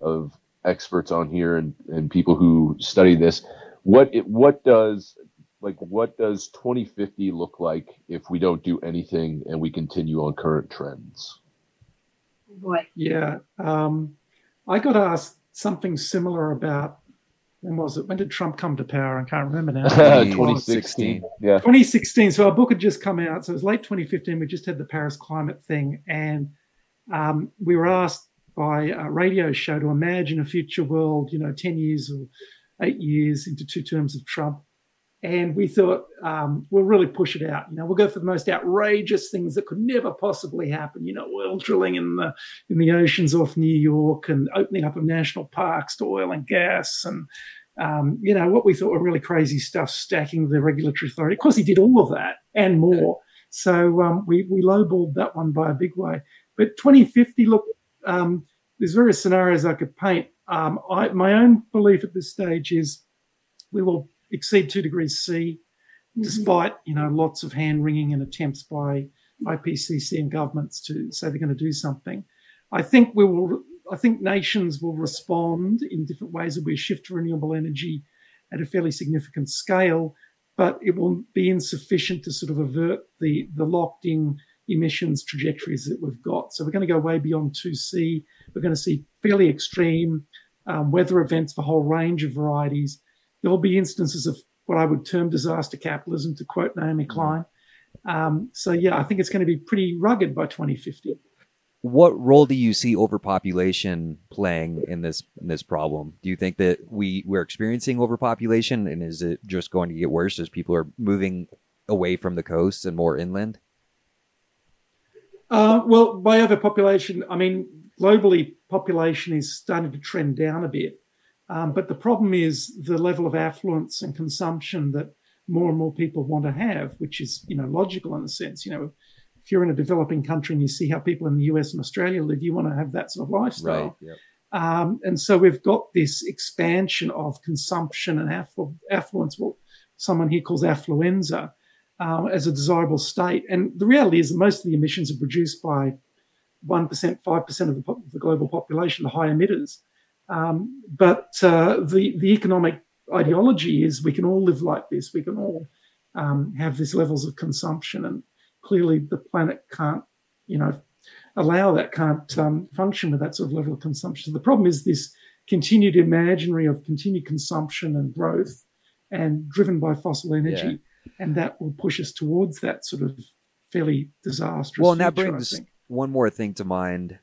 of of experts on here and, and people who study this. What it, what does like what does 2050 look like if we don't do anything and we continue on current trends? Boy. Yeah, um, I got asked something similar about when was it? When did Trump come to power? I can't remember now. 2016. Yeah. 2016. So our book had just come out. So it was late 2015. We just had the Paris climate thing. And um, we were asked by a radio show to imagine a future world, you know, 10 years or eight years into two terms of Trump. And we thought um, we'll really push it out. You know, we'll go for the most outrageous things that could never possibly happen. You know, oil drilling in the in the oceans off New York and opening up of national parks to oil and gas, and um, you know what we thought were really crazy stuff, stacking the regulatory authority. Of course, he did all of that and more. So um, we we lowballed that one by a big way. But 2050, look, um, there's various scenarios I could paint. Um, I, my own belief at this stage is we will exceed two degrees C, mm-hmm. despite you know lots of hand wringing and attempts by IPCC and governments to say they're going to do something. I think we will. I think nations will respond in different ways as we shift to renewable energy at a fairly significant scale, but it will be insufficient to sort of avert the the locked in emissions trajectories that we've got. So we're going to go way beyond 2C. We're going to see fairly extreme um, weather events for a whole range of varieties there will be instances of what I would term disaster capitalism, to quote Naomi mm. Klein. Um, so, yeah, I think it's going to be pretty rugged by 2050. What role do you see overpopulation playing in this in this problem? Do you think that we we're experiencing overpopulation, and is it just going to get worse as people are moving away from the coast and more inland? Uh, well, by overpopulation, I mean globally, population is starting to trend down a bit. Um, but the problem is the level of affluence and consumption that more and more people want to have, which is, you know, logical in a sense. You know, if you're in a developing country and you see how people in the US and Australia live, you want to have that sort of lifestyle. Right. Yep. Um, and so we've got this expansion of consumption and afflu- affluence, what someone here calls affluenza. um, as a desirable state. And the reality is that most of the emissions are produced by 1%, 5% of the, pop- the global population, the high emitters. Um, but uh, the, the economic ideology is we can all live like this. We can all um, have these levels of consumption. And clearly the planet can't, you know, allow that, can't um, function with that sort of level of consumption. So the problem is this continued imaginary of continued consumption and growth and driven by fossil energy. Yeah and that will push us towards that sort of fairly disastrous. Well, and that brings one more thing to mind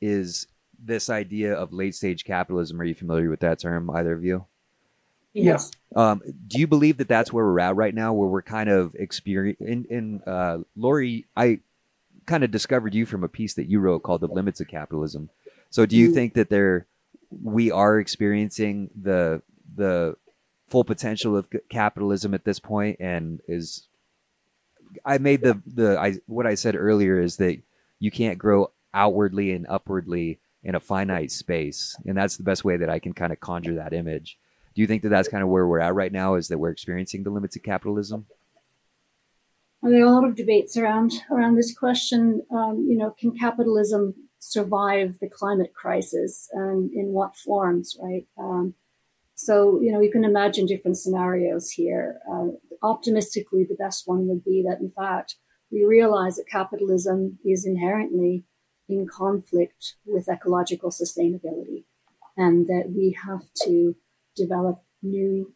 is this idea of late stage capitalism. Are you familiar with that term, either of you? Yes. Um, do you believe that that's where we're at right now, where we're kind of experiencing? in, in uh, Laurie, I kind of discovered you from a piece that you wrote called "The Limits of Capitalism." So, do you mm. think that there we are experiencing the the full potential of capitalism at this point and is I made the the I what I said earlier is that you can't grow outwardly and upwardly in a finite space and that's the best way that I can kind of conjure that image. Do you think that that's kind of where we're at right now is that we're experiencing the limits of capitalism? There are a lot of debates around around this question. Um, you know, can capitalism survive the climate crisis and in what forms, right? Um, so, you know, you can imagine different scenarios here. Uh, optimistically, the best one would be that, in fact, we realize that capitalism is inherently in conflict with ecological sustainability and that we have to develop new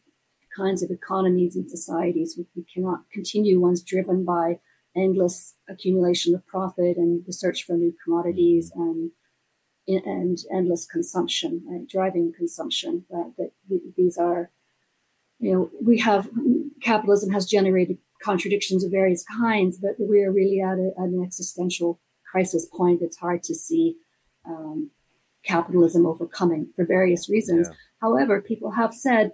kinds of economies and societies. We cannot continue ones driven by endless accumulation of profit and the search for new commodities and and endless consumption, right? driving consumption. Uh, that these are, you know, we have capitalism has generated contradictions of various kinds, but we are really at, a, at an existential crisis point. It's hard to see um, capitalism overcoming for various reasons. Yeah. However, people have said,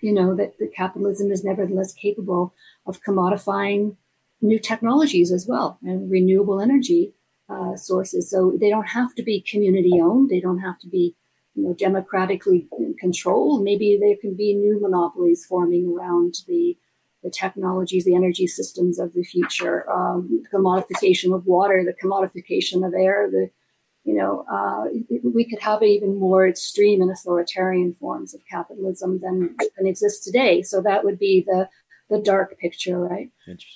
you know, that, that capitalism is nevertheless capable of commodifying new technologies as well and renewable energy uh, sources. So they don't have to be community owned. They don't have to be, you know, democratically controlled. Maybe there can be new monopolies forming around the the technologies, the energy systems of the future, um, the commodification of water, the commodification of air, the you know, uh, we could have even more extreme and authoritarian forms of capitalism than, than exists today. So that would be the the dark picture, right?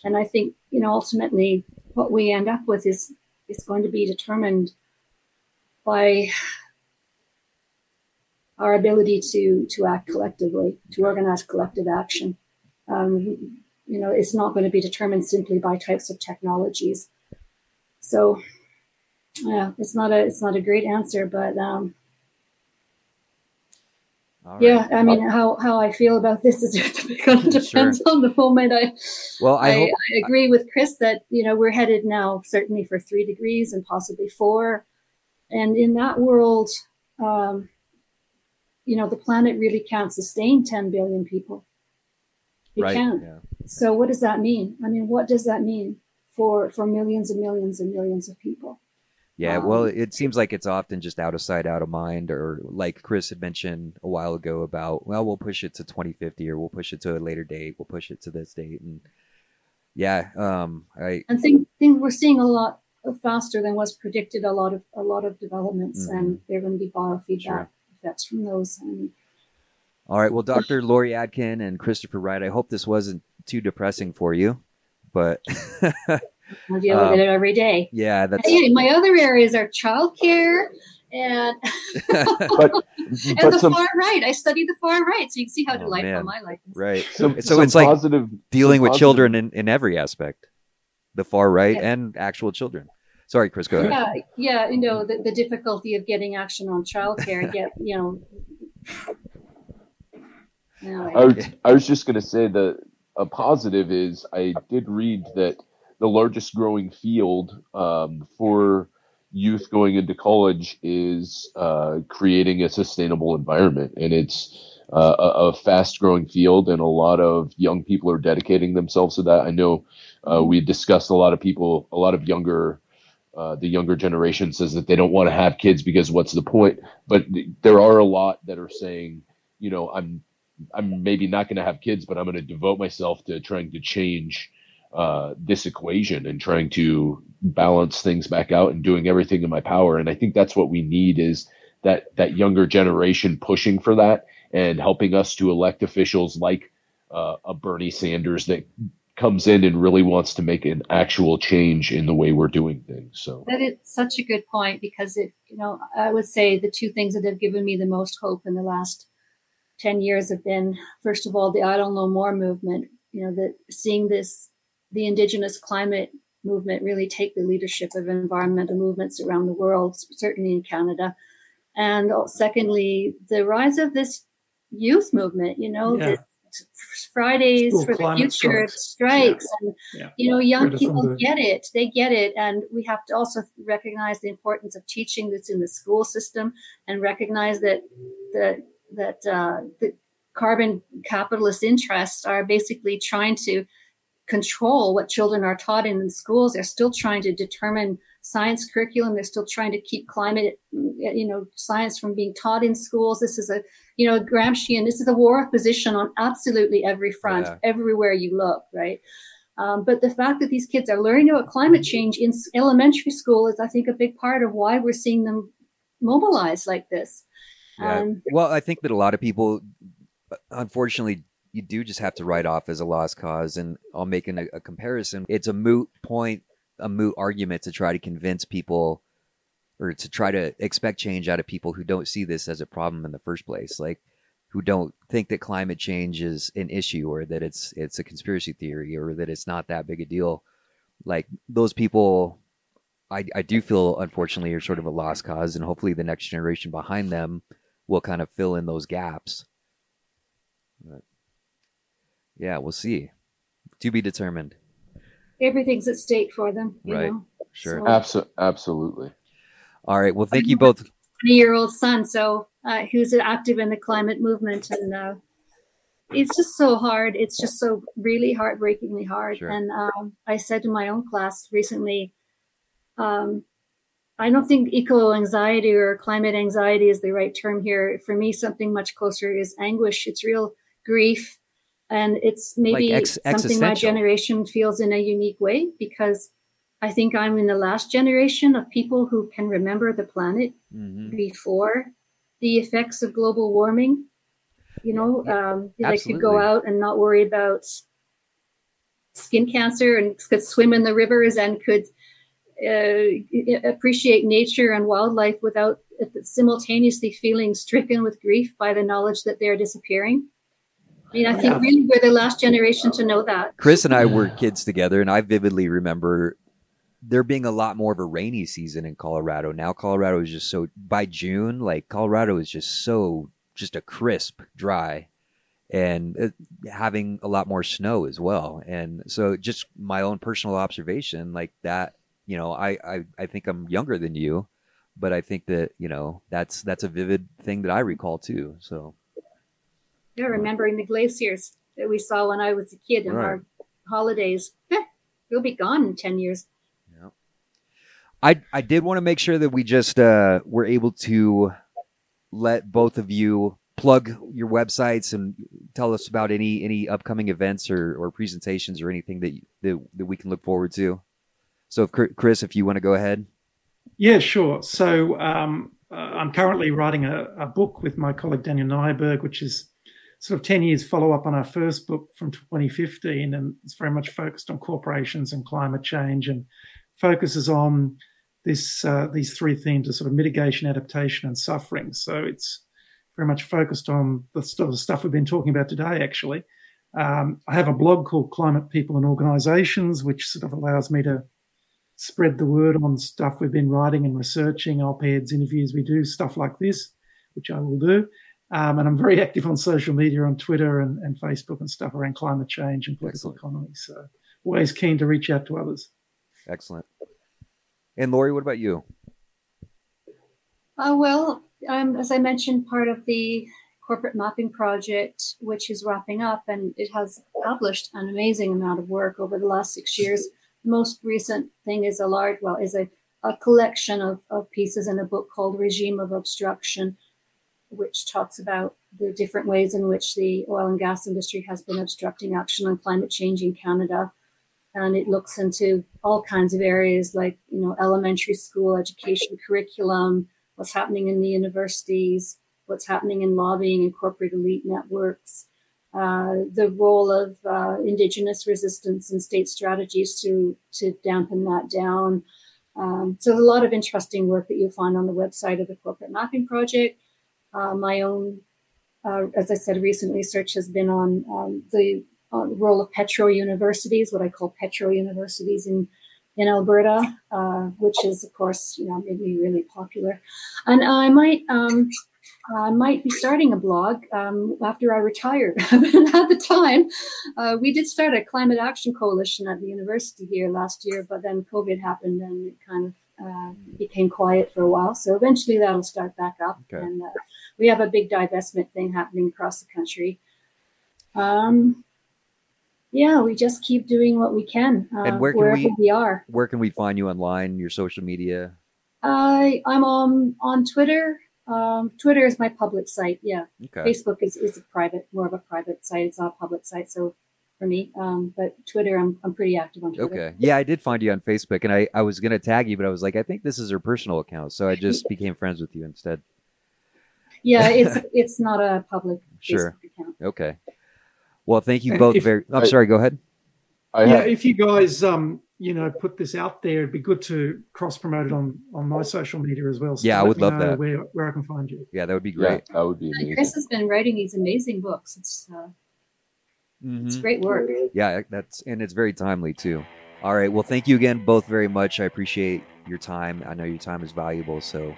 And I think you know ultimately what we end up with is is going to be determined by our ability to to act collectively, to organize collective action. Um, you know, it's not going to be determined simply by types of technologies. So, yeah, it's not a it's not a great answer, but um, Right. Yeah, I mean, how, how I feel about this is it kind of depends sure. on the moment. I well, I, I, hope, I, agree with Chris that you know we're headed now certainly for three degrees and possibly four, and in that world, um, you know, the planet really can't sustain ten billion people. It right. can't. Yeah. So what does that mean? I mean, what does that mean for for millions and millions and millions of people? Yeah, well, um, it seems like it's often just out of sight, out of mind, or like Chris had mentioned a while ago about, well, we'll push it to 2050 or we'll push it to a later date, we'll push it to this date, and yeah, um, I and think think we're seeing a lot faster than was predicted. A lot of a lot of developments, mm-hmm. and they're going to be biofeedback sure. effects from those. And all right, well, Dr. Laurie Adkin and Christopher Wright, I hope this wasn't too depressing for you, but. I deal with um, it every day. Yeah, that's hey, my other areas are childcare and but, and but the some, far right. I study the far right, so you can see how oh, delightful man. my life is. Right. So, so it's like positive, dealing with positive. children in, in every aspect, the far right yeah. and actual children. Sorry, Chris. Go ahead. Yeah, yeah. You know the, the difficulty of getting action on childcare. Get you know. I was, just going to say that a positive is I did read that the largest growing field um, for youth going into college is uh, creating a sustainable environment, and it's uh, a, a, fast growing field, and a lot of young people are dedicating themselves to that. I know uh, we discussed a lot of people, a lot of younger. Uh, the younger generation says that they don't want to have kids because what's the point? But th- there are a lot that are saying, you know, I'm I'm maybe not going to have kids, but I'm going to devote myself to trying to change uh, this equation and trying to balance things back out and doing everything in my power. And I think that's what we need is that that younger generation pushing for that and helping us to elect officials like uh, a Bernie Sanders that comes in and really wants to make an actual change in the way we're doing things. So that is such a good point because it, you know, I would say the two things that have given me the most hope in the last 10 years have been, first of all, the Idle No More movement, you know, that seeing this, the indigenous climate movement really take the leadership of environmental movements around the world, certainly in Canada. And secondly, the rise of this youth movement, you know, yeah. Fridays School for the future strikes, strikes yeah. and yeah. you know young people get it they get it and we have to also recognize the importance of teaching this in the school system and recognize that the that uh, the carbon capitalist interests are basically trying to control what children are taught in the schools they're still trying to determine science curriculum they're still trying to keep climate you know science from being taught in schools this is a you know, Gramscian, this is a war of position on absolutely every front, yeah. everywhere you look, right? Um, but the fact that these kids are learning about climate change in elementary school is, I think, a big part of why we're seeing them mobilize like this. Yeah. Um, well, I think that a lot of people, unfortunately, you do just have to write off as a lost cause. And I'll make a, a comparison. It's a moot point, a moot argument to try to convince people or to try to expect change out of people who don't see this as a problem in the first place like who don't think that climate change is an issue or that it's it's a conspiracy theory or that it's not that big a deal like those people I, I do feel unfortunately are sort of a lost cause and hopefully the next generation behind them will kind of fill in those gaps but yeah we'll see to be determined everything's at stake for them right know? sure so. Absol- absolutely all right. Well, thank you both. 20 year old son, so uh, who's active in the climate movement, and uh, it's just so hard. It's just so really heartbreakingly hard. Sure. And um, I said to my own class recently, um, I don't think eco anxiety or climate anxiety is the right term here. For me, something much closer is anguish. It's real grief. And it's maybe like ex- something my generation feels in a unique way because I think I'm in the last generation of people who can remember the planet mm-hmm. before the effects of global warming. You know, um, they could go out and not worry about skin cancer and could swim in the rivers and could uh, appreciate nature and wildlife without simultaneously feeling stricken with grief by the knowledge that they're disappearing. I mean, I think really we're the last generation to know that. Chris and I were kids together, and I vividly remember there being a lot more of a rainy season in Colorado. Now Colorado is just so by June, like Colorado is just so just a crisp, dry, and uh, having a lot more snow as well. And so, just my own personal observation, like that, you know, I I, I think I'm younger than you, but I think that you know that's that's a vivid thing that I recall too. So, yeah, remembering the glaciers that we saw when I was a kid in right. our holidays. They'll be gone in ten years. Yeah. I I did want to make sure that we just uh, were able to let both of you plug your websites and tell us about any any upcoming events or, or presentations or anything that, that that we can look forward to. So, Chris, if you want to go ahead. Yeah, sure. So, um, uh, I'm currently writing a, a, book with my colleague Daniel Nyberg, which is sort of 10 years follow up on our first book from 2015. And it's very much focused on corporations and climate change and focuses on this uh, these three themes of sort of mitigation, adaptation, and suffering. So it's very much focused on the, st- the stuff we've been talking about today. Actually, um, I have a blog called Climate People and Organizations, which sort of allows me to spread the word on stuff we've been writing and researching, op-eds, interviews. We do stuff like this, which I will do. Um, and I'm very active on social media, on Twitter and, and Facebook and stuff around climate change and political Excellent. economy. So always keen to reach out to others. Excellent. And Laurie, what about you? Uh, well, I'm, as I mentioned, part of the corporate mapping project, which is wrapping up, and it has published an amazing amount of work over the last six years. Most recent thing is a large, well, is a, a collection of, of pieces in a book called Regime of Obstruction. which talks about the different ways in which the oil and gas industry has been obstructing action on climate change in Canada. And it looks into all kinds of areas like, you know, elementary school education curriculum, what's happening in the universities, what's happening in lobbying and corporate elite networks, the role of uh, indigenous resistance and state strategies to to dampen that down. Um, so there's a lot of interesting work that you'll find on the website of the Corporate Mapping Project. Uh, my own, uh, as I said, recent research has been on um, the, the, role of petro universities, what I call petro universities in in Alberta, uh, which is of course you know maybe really popular. And I might um, I might be starting a blog um, after I retire. at the time, uh, we did start a climate action coalition at the university here last year, but then COVID happened and it kind of uh, became quiet for a while. So eventually that'll start back up. Okay. And uh, we have a big divestment thing happening across the country. Um, yeah, we just keep doing what we can, uh, and where can wherever we, we, are. Where can we find you online? Your social media? I I'm on on Twitter um, Twitter is my public site. Yeah. Okay. Facebook is, is a private, more of a private site. It's not a public site. So for me, um, but Twitter, I'm, I'm pretty active on Twitter. Okay. Yeah, I did find you on Facebook and I, I was going to tag you, but I was like, I think this is her personal account. So I just became friends with you instead. Yeah, it's it's not a public sure. account. Okay. Well, thank you both if, very. I'm I, sorry. Go ahead. I yeah, have, if you guys um you know put this out there it'd be good to cross promote it on on my social media as well. So yeah i would love that. where, where i can find you. Yeah that would be great. yeah, that would be amazing. chris has been writing these amazing books. It's uh mm-hmm. it's great work. Yeah that's and it's very timely too. All right well thank you again both very much. I appreciate your time. I know your time is valuable so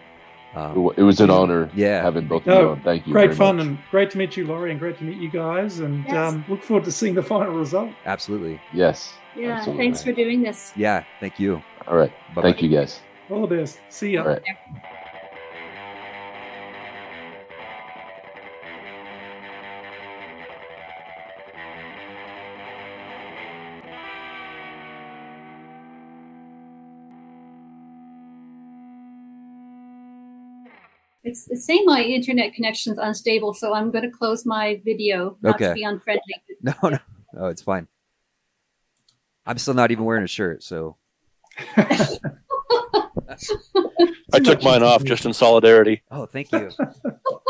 um, it was an honor yeah. having both of you on. Thank you great fun much. and great to meet you laurie and great to meet you guys and yes. um, look forward to seeing the final result. Absolutely. Yes yeah, Absolutely. thanks for doing this. Yeah, thank you. All right. Bye-bye. Thank you guys. All the best. See ya. It's, it's saying my internet connection's unstable, so I'm going to close my video, not okay. to be unfriendly. No, no, no, it's fine. I'm still not even wearing a shirt, so. I took mine off just in solidarity. Oh, thank you.